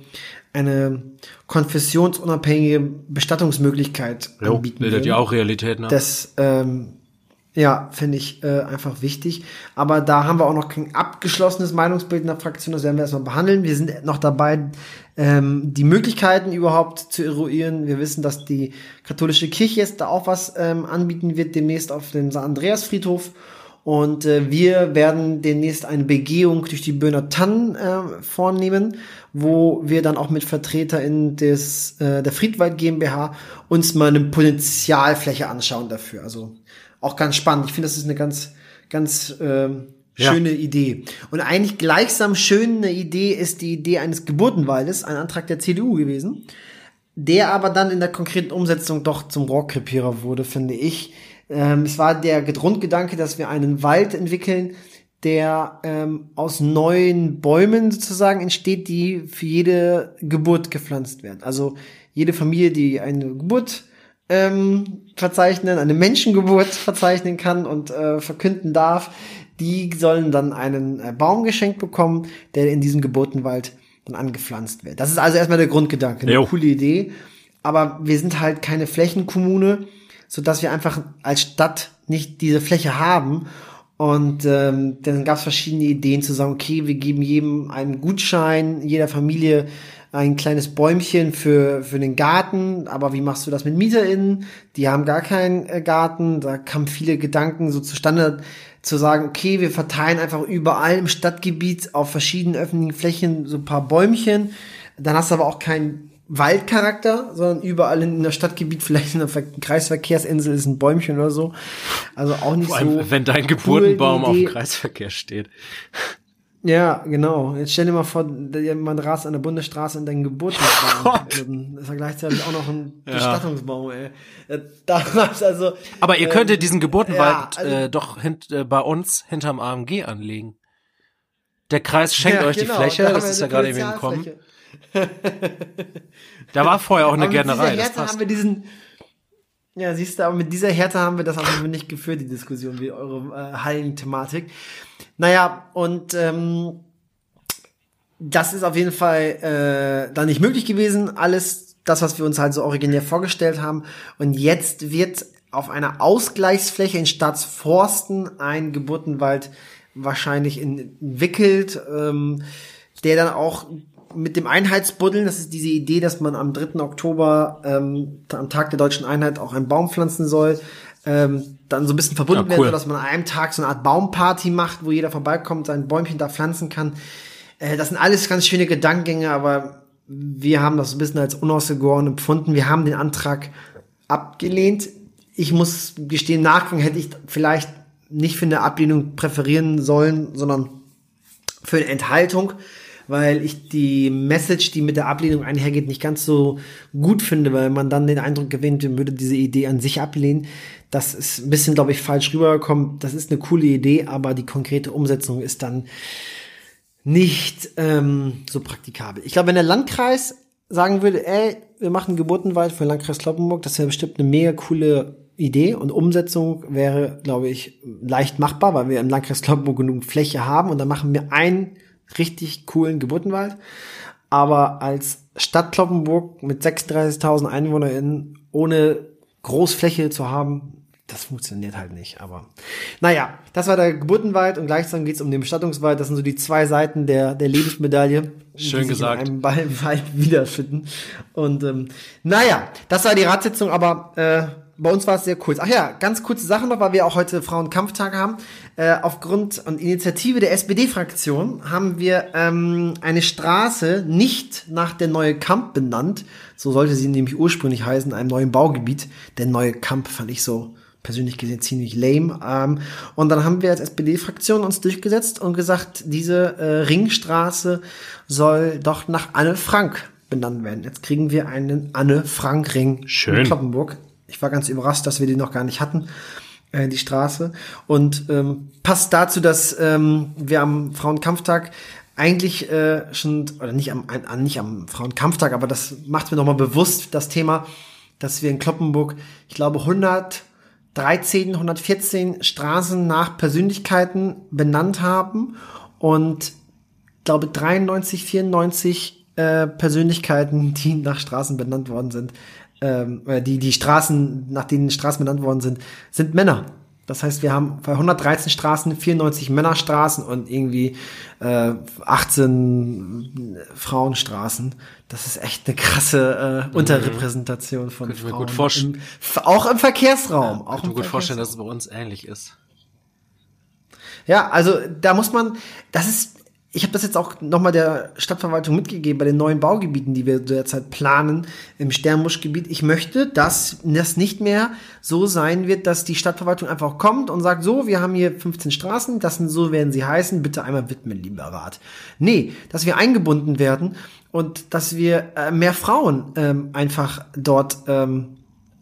eine konfessionsunabhängige Bestattungsmöglichkeit
jo, anbieten. Bildet ja auch Realität,
ne? Das ähm, ja, finde ich äh, einfach wichtig. Aber da haben wir auch noch kein abgeschlossenes Meinungsbild in der Fraktion. Das werden wir erstmal behandeln. Wir sind noch dabei, ähm, die Möglichkeiten überhaupt zu eruieren. Wir wissen, dass die katholische Kirche jetzt da auch was ähm, anbieten wird, demnächst auf dem St. Andreas Friedhof. Und äh, wir werden demnächst eine Begehung durch die Böhner Tannen äh, vornehmen, wo wir dann auch mit VertreterInnen des, äh, der Friedwald GmbH uns mal eine Potenzialfläche anschauen dafür. Also auch ganz spannend. Ich finde, das ist eine ganz, ganz ähm, schöne ja. Idee. Und eigentlich gleichsam schöne Idee ist die Idee eines Geburtenwaldes, ein Antrag der CDU gewesen, der aber dann in der konkreten Umsetzung doch zum Rohrkrepierer wurde, finde ich. Ähm, es war der Grundgedanke, dass wir einen Wald entwickeln, der ähm, aus neuen Bäumen sozusagen entsteht, die für jede Geburt gepflanzt werden. Also jede Familie, die eine Geburt ähm, verzeichnen, eine Menschengeburt verzeichnen kann und äh, verkünden darf, die sollen dann einen äh, Baum geschenkt bekommen, der in diesem Geburtenwald dann angepflanzt wird. Das ist also erstmal der Grundgedanke, eine jo. coole Idee. Aber wir sind halt keine Flächenkommune, so dass wir einfach als Stadt nicht diese Fläche haben. Und ähm, dann gab es verschiedene Ideen zu sagen, okay, wir geben jedem einen Gutschein, jeder Familie ein kleines Bäumchen für, für den Garten, aber wie machst du das mit MieterInnen? Die haben gar keinen äh, Garten, da kamen viele Gedanken so zustande, zu sagen, okay, wir verteilen einfach überall im Stadtgebiet auf verschiedenen öffentlichen Flächen so ein paar Bäumchen. Dann hast du aber auch keinen Waldcharakter, sondern überall in der Stadtgebiet, vielleicht in der Kreisverkehrsinsel ist ein Bäumchen oder so. Also auch nicht Vor allem,
so. Wenn dein Geburtenbaum auf dem Kreisverkehr steht.
Ja, genau. Jetzt stell dir mal vor, man rast an der Bundesstraße in deinen Geburtsbaum. Dann ist ja gleichzeitig auch noch ein ja. Bestattungsbaum, ey. Damals also.
Aber ihr ähm, könntet diesen Geburtenwald ja, also, äh, doch hint, äh, bei uns hinterm AMG anlegen. Der Kreis schenkt ja, euch genau, die Fläche, da das ist ja gerade eben gekommen. da war vorher auch eine Gärtnerei. Das passt.
haben wir diesen, ja, siehst du, aber mit dieser Härte haben wir das also nicht geführt, die Diskussion, wie eure äh, Hallenthematik. Naja, und ähm, das ist auf jeden Fall äh, dann nicht möglich gewesen. Alles das, was wir uns halt so originär vorgestellt haben. Und jetzt wird auf einer Ausgleichsfläche in Staatsforsten ein Geburtenwald wahrscheinlich entwickelt, ähm, der dann auch mit dem Einheitsbuddeln, das ist diese Idee, dass man am 3. Oktober, ähm, am Tag der deutschen Einheit, auch einen Baum pflanzen soll, ähm, dann so ein bisschen verbunden ja, cool. werden, dass man an einem Tag so eine Art Baumparty macht, wo jeder vorbeikommt, sein Bäumchen da pflanzen kann. Äh, das sind alles ganz schöne Gedankengänge, aber wir haben das so ein bisschen als unausgegoren empfunden. Wir haben den Antrag abgelehnt. Ich muss gestehen, Nachgang hätte ich vielleicht nicht für eine Ablehnung präferieren sollen, sondern für eine Enthaltung weil ich die Message, die mit der Ablehnung einhergeht, nicht ganz so gut finde, weil man dann den Eindruck gewinnt, man würde diese Idee an sich ablehnen. Das ist ein bisschen, glaube ich, falsch rübergekommen. Das ist eine coole Idee, aber die konkrete Umsetzung ist dann nicht ähm, so praktikabel. Ich glaube, wenn der Landkreis sagen würde, ey, wir machen Geburtenwald für den Landkreis Kloppenburg, das wäre bestimmt eine mega coole Idee und Umsetzung wäre, glaube ich, leicht machbar, weil wir im Landkreis Kloppenburg genug Fläche haben und dann machen wir einen richtig coolen Geburtenwald. Aber als Stadt Kloppenburg mit 36.000 EinwohnerInnen ohne Großfläche zu haben, das funktioniert halt nicht. Aber naja, das war der Geburtenwald und gleichzeitig geht es um den Bestattungswald. Das sind so die zwei Seiten der, der Lebensmedaille.
Schön
die
gesagt.
Sich in einem Wald wiederfinden. Und ähm, naja, das war die Ratssitzung, aber äh, bei uns war es sehr kurz. Ach ja, ganz kurze Sache noch, weil wir auch heute Frauenkampftag haben. Äh, aufgrund und Initiative der SPD-Fraktion haben wir ähm, eine Straße nicht nach der Neue Kamp benannt. So sollte sie nämlich ursprünglich heißen, einem neuen Baugebiet. Der Neue Kamp fand ich so persönlich gesehen ziemlich lame. Ähm, und dann haben wir als SPD-Fraktion uns durchgesetzt und gesagt, diese äh, Ringstraße soll doch nach Anne Frank benannt werden. Jetzt kriegen wir einen Anne Frank Ring
Schön.
in Kloppenburg. Ich war ganz überrascht, dass wir die noch gar nicht hatten, äh, die Straße. Und ähm, passt dazu, dass ähm, wir am Frauenkampftag eigentlich äh, schon, oder nicht am, an, nicht am Frauenkampftag, aber das macht mir nochmal bewusst, das Thema, dass wir in Kloppenburg, ich glaube, 113, 114 Straßen nach Persönlichkeiten benannt haben und glaube 93, 94 äh, Persönlichkeiten, die nach Straßen benannt worden sind, ähm, äh, die, die Straßen, nach denen Straßen benannt worden sind, sind Männer. Das heißt, wir haben bei 113 Straßen 94 Männerstraßen und irgendwie äh, 18 Frauenstraßen. Das ist echt eine krasse äh, Unterrepräsentation von
Könnte ich mir
Frauen.
gut vorstellen.
Im, auch im Verkehrsraum. auch
Kann ich
im
mir gut vorstellen, dass es bei uns ähnlich ist.
Ja, also da muss man, das ist, ich habe das jetzt auch nochmal der Stadtverwaltung mitgegeben bei den neuen Baugebieten, die wir derzeit planen im Sternbuschgebiet. Ich möchte, dass das nicht mehr so sein wird, dass die Stadtverwaltung einfach kommt und sagt, so, wir haben hier 15 Straßen, das sind so werden sie heißen, bitte einmal widmen, lieber Rat. Nee, dass wir eingebunden werden und dass wir äh, mehr Frauen ähm, einfach dort ähm,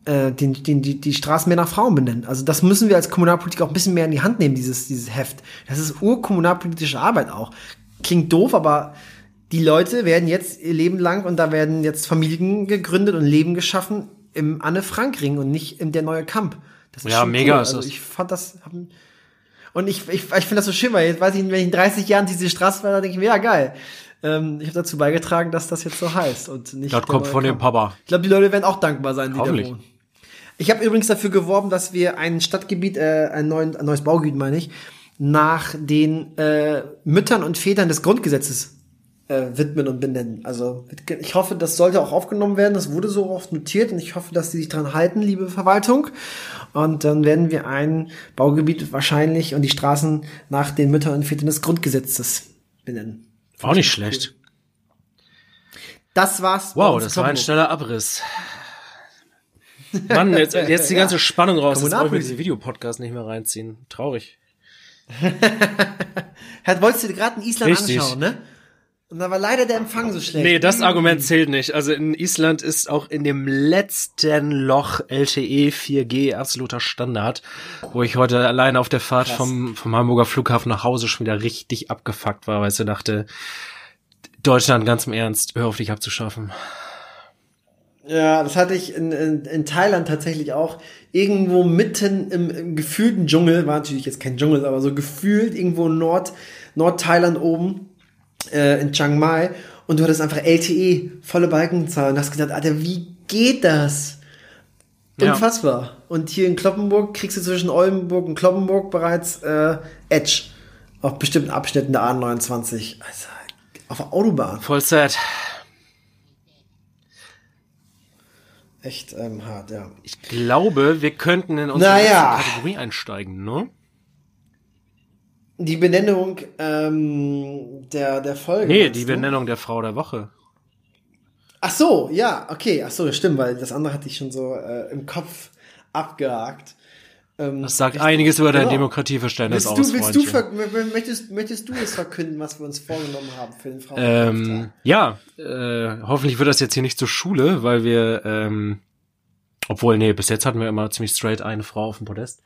äh, den, den, die, die Straßen mehr nach Frauen benennen. Also das müssen wir als Kommunalpolitiker auch ein bisschen mehr in die Hand nehmen, dieses, dieses Heft. Das ist urkommunalpolitische Arbeit auch. Klingt doof, aber die Leute werden jetzt ihr Leben lang und da werden jetzt Familien gegründet und Leben geschaffen im Anne-Frank-Ring und nicht in der neue Kamp. Das
Ja,
schon
mega
Cool.
ist
Also
das.
ich fand das, und ich, ich, ich finde das so schön, weil jetzt weiß ich, wenn ich in 30 Jahren diese Straße war, dann denke ich mir, ja geil. Ähm, ich habe dazu beigetragen, dass das jetzt so heißt und nicht.
Das kommt von dem
Kamp.
Papa.
Ich glaube, die Leute werden auch dankbar sein, die da wohnen. Ich habe übrigens dafür geworben, dass wir ein Stadtgebiet, äh, ein, neuen, ein neues Baugebiet, meine ich, nach den äh, Müttern und Vätern des Grundgesetzes äh, widmen und benennen. Also ich hoffe, das sollte auch aufgenommen werden. Das wurde so oft notiert und ich hoffe, dass sie sich dran halten, liebe Verwaltung. Und dann werden wir ein Baugebiet wahrscheinlich und die Straßen nach den Müttern und Vätern des Grundgesetzes benennen.
War auch nicht schlecht.
Das war's.
Wow, das war ein schneller Abriss. Mann, jetzt, jetzt die ganze Spannung raus. Jetzt brauche ich mir
Kommunalpolitik.
diese Videopodcast nicht mehr reinziehen. Traurig.
Hat, wolltest du dir gerade in Island
Richtig.
anschauen, ne? Und da war leider der Empfang so schlecht.
Nee, das Argument zählt nicht. Also in Island ist auch in dem letzten Loch LTE 4G absoluter Standard, wo ich heute allein auf der Fahrt
Krass.
vom, vom Hamburger Flughafen nach Hause schon wieder richtig abgefuckt war, weil ich so dachte, Deutschland ganz im Ernst, hör auf dich abzuschaffen.
Ja, das hatte ich in, in, in Thailand tatsächlich auch. Irgendwo mitten im, im gefühlten Dschungel, war natürlich jetzt kein Dschungel, aber so gefühlt irgendwo in Nord, Nordthailand oben, äh, in Chiang Mai. Und du hattest einfach LTE, volle Balkenzahl. Und hast gedacht, Alter, wie geht das?
Ja.
Unfassbar. Und hier in Kloppenburg kriegst du zwischen Oldenburg und Kloppenburg bereits äh, Edge. Auf bestimmten Abschnitten der A29. Also, auf der Autobahn.
Voll sad.
Echt ähm, hart, ja.
Ich glaube, wir könnten in unsere
Naja.
Kategorie einsteigen, ne?
Die Benennung ähm, der, der Folge.
Nee, die
du?
Benennung der Frau der Woche.
Ach so, ja, okay. Ach so, stimmt, weil das andere hatte ich schon so äh, im Kopf abgehakt. Ähm,
Das sagt einiges über dein
genau.
Demokratieverständnis
Willst
aus,
du, willst du möchtest, möchtest du es verkünden, was wir uns vorgenommen haben für den Frauen?
Ähm, ja, äh, hoffentlich wird das jetzt hier nicht zur Schule, weil wir, ähm, obwohl, nee, bis jetzt hatten wir immer ziemlich straight eine Frau auf dem Podest.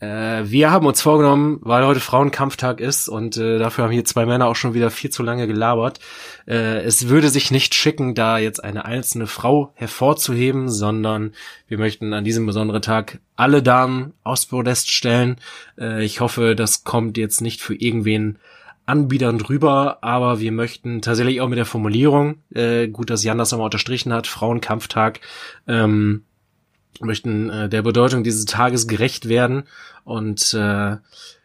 Äh, wir haben uns vorgenommen, weil heute Frauenkampftag ist und äh, dafür haben hier zwei Männer auch schon wieder viel zu lange gelabert. Äh, es würde sich nicht schicken, da jetzt eine einzelne Frau hervorzuheben, sondern wir möchten an diesem besonderen Tag alle Damen aufs Podest stellen. Äh, ich hoffe, das kommt jetzt nicht für irgendwen Anbietern drüber, aber wir möchten tatsächlich auch mit der Formulierung, äh, gut, dass Jan das nochmal unterstrichen hat, Frauenkampftag, ähm, möchten äh, der Bedeutung dieses Tages gerecht werden und äh,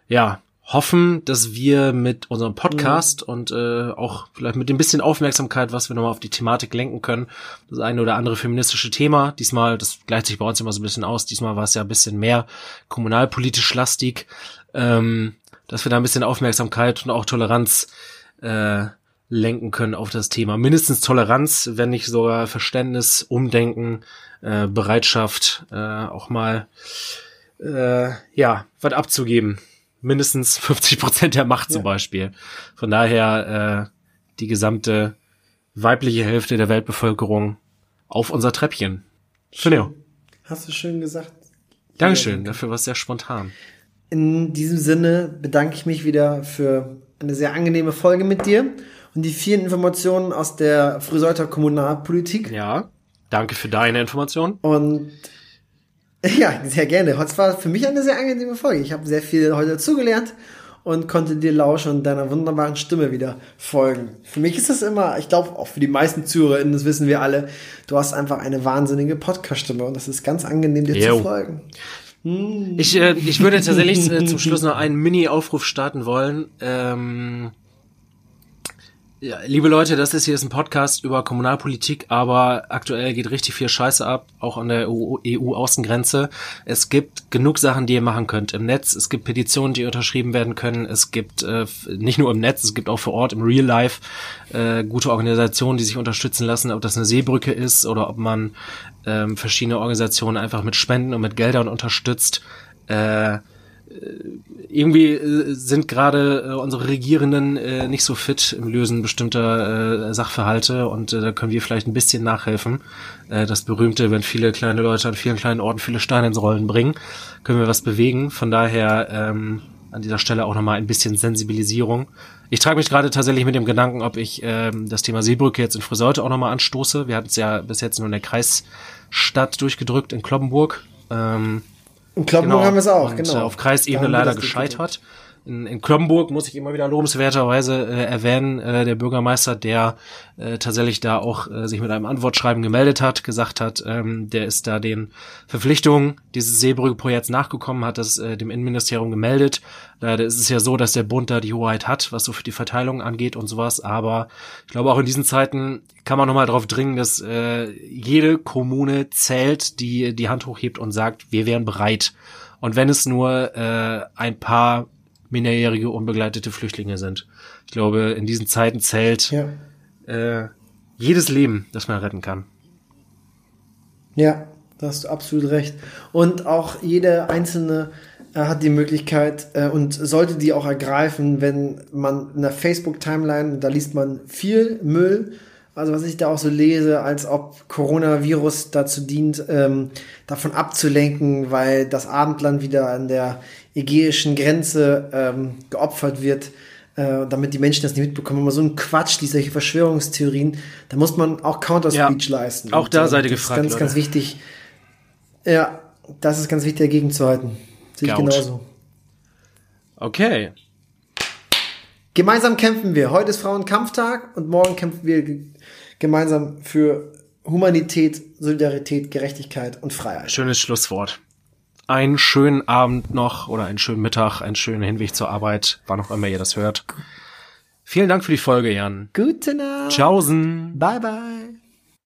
ja, hoffen, dass wir mit unserem Podcast und äh, auch vielleicht mit dem bisschen Aufmerksamkeit, was wir nochmal auf die Thematik lenken können, das eine oder andere feministische Thema, diesmal, das gleicht sich bei uns immer so ein bisschen aus, diesmal war es ja ein bisschen mehr kommunalpolitisch lastig, ähm, dass wir da ein bisschen Aufmerksamkeit und auch Toleranz äh, lenken können auf das Thema. Mindestens Toleranz, wenn nicht sogar Verständnis, Umdenken, äh, Bereitschaft, äh, auch mal äh, ja, was abzugeben. Mindestens 50 Prozent der Macht zum
Ja.
Beispiel. Von daher äh, die gesamte weibliche Hälfte der Weltbevölkerung auf unser Treppchen. Fineo.
Hast du schön gesagt.
Dankeschön, dafür war es sehr spontan.
In diesem Sinne bedanke ich mich wieder für eine sehr angenehme Folge mit dir und die vielen Informationen aus der Friseuter Kommunalpolitik.
Ja, danke für deine Information.
Und ja, sehr gerne. Es war für mich eine sehr angenehme Folge. Ich habe sehr viel heute dazugelernt und konnte dir lauschen und deiner wunderbaren Stimme wieder folgen. Für mich ist es immer, ich glaube auch für die meisten ZuhörerInnen, das wissen wir alle, du hast einfach eine wahnsinnige Podcast-Stimme und das ist ganz angenehm, dir
Jo.
zu folgen.
Ich, äh, ich würde tatsächlich äh, zum Schluss noch einen Mini-Aufruf starten wollen. Ähm, ja, liebe Leute, das ist hier ist ein Podcast über Kommunalpolitik, aber aktuell geht richtig viel Scheiße ab, auch an der EU-Außengrenze. Es gibt genug Sachen, die ihr machen könnt im Netz. Es gibt Petitionen, die unterschrieben werden können. Es gibt äh, nicht nur im Netz, es gibt auch vor Ort im Real Life äh, gute Organisationen, die sich unterstützen lassen, ob das eine Seebrücke ist oder ob man ähm, verschiedene Organisationen einfach mit Spenden und mit Geldern unterstützt. Äh, irgendwie äh, sind gerade äh, unsere Regierenden äh, nicht so fit im Lösen bestimmter äh, Sachverhalte und äh, da können wir vielleicht ein bisschen nachhelfen. Äh, das berühmte, wenn viele kleine Leute an vielen kleinen Orten viele Steine ins Rollen bringen, können wir was bewegen. Von daher ähm, an dieser Stelle auch nochmal ein bisschen Sensibilisierung. Ich trage mich gerade tatsächlich mit dem Gedanken, ob ich ähm, das Thema Seebrücke jetzt in Friseute auch nochmal anstoße. Wir hatten es ja bis jetzt nur in der Kreisstadt durchgedrückt in Kloppenburg. Ähm,
In Kloppenburg haben wir es auch,
und,
genau.
äh, Auf Kreisebene leider gescheitert. In, in Kloppenburg muss ich immer wieder lobenswerterweise äh, erwähnen, äh, der Bürgermeister, der äh, tatsächlich da auch äh, sich mit einem Antwortschreiben gemeldet hat, gesagt hat, ähm, der ist da den Verpflichtungen dieses Seebrücke-Projekts nachgekommen, hat das äh, dem Innenministerium gemeldet. Leider ist es ja so, dass der Bund da die Hoheit hat, was so für die Verteilung angeht und sowas. Aber ich glaube, auch in diesen Zeiten kann man nochmal darauf dringen, dass äh, jede Kommune zählt, die die Hand hochhebt und sagt, wir wären bereit. Und wenn es nur äh, ein paar minderjährige unbegleitete Flüchtlinge sind. Ich glaube, in diesen Zeiten zählt
Ja.
äh, jedes Leben, das man retten kann.
Ja, da hast du absolut recht. Und auch jede einzelne äh, hat die Möglichkeit äh, und sollte die auch ergreifen, wenn man in der Facebook-Timeline, da liest man viel Müll, also was ich da auch so lese, als ob Coronavirus dazu dient, ähm, davon abzulenken, weil das Abendland wieder an der ägäischen Grenze ähm, geopfert wird, äh, damit die Menschen das nicht mitbekommen. Aber so ein Quatsch, diese Verschwörungstheorien, da muss man auch Counter-Speech
Ja,
leisten.
auch da
äh,
seid ihr
das ist
gefragt,
Ganz, ganz wichtig. Ja, das ist ganz wichtig dagegen zu halten. Sehe ich genauso.
Okay.
Gemeinsam kämpfen wir. Heute ist Frauenkampftag und morgen kämpfen wir ge- gemeinsam für Humanität, Solidarität, Gerechtigkeit und Freiheit.
Schönes Schlusswort. Einen schönen Abend noch oder einen schönen Mittag, einen schönen Hinweg zur Arbeit, wann auch immer ihr das hört. Vielen Dank für die Folge, Jan.
Gute Nacht.
Tschaußen.
Bye bye.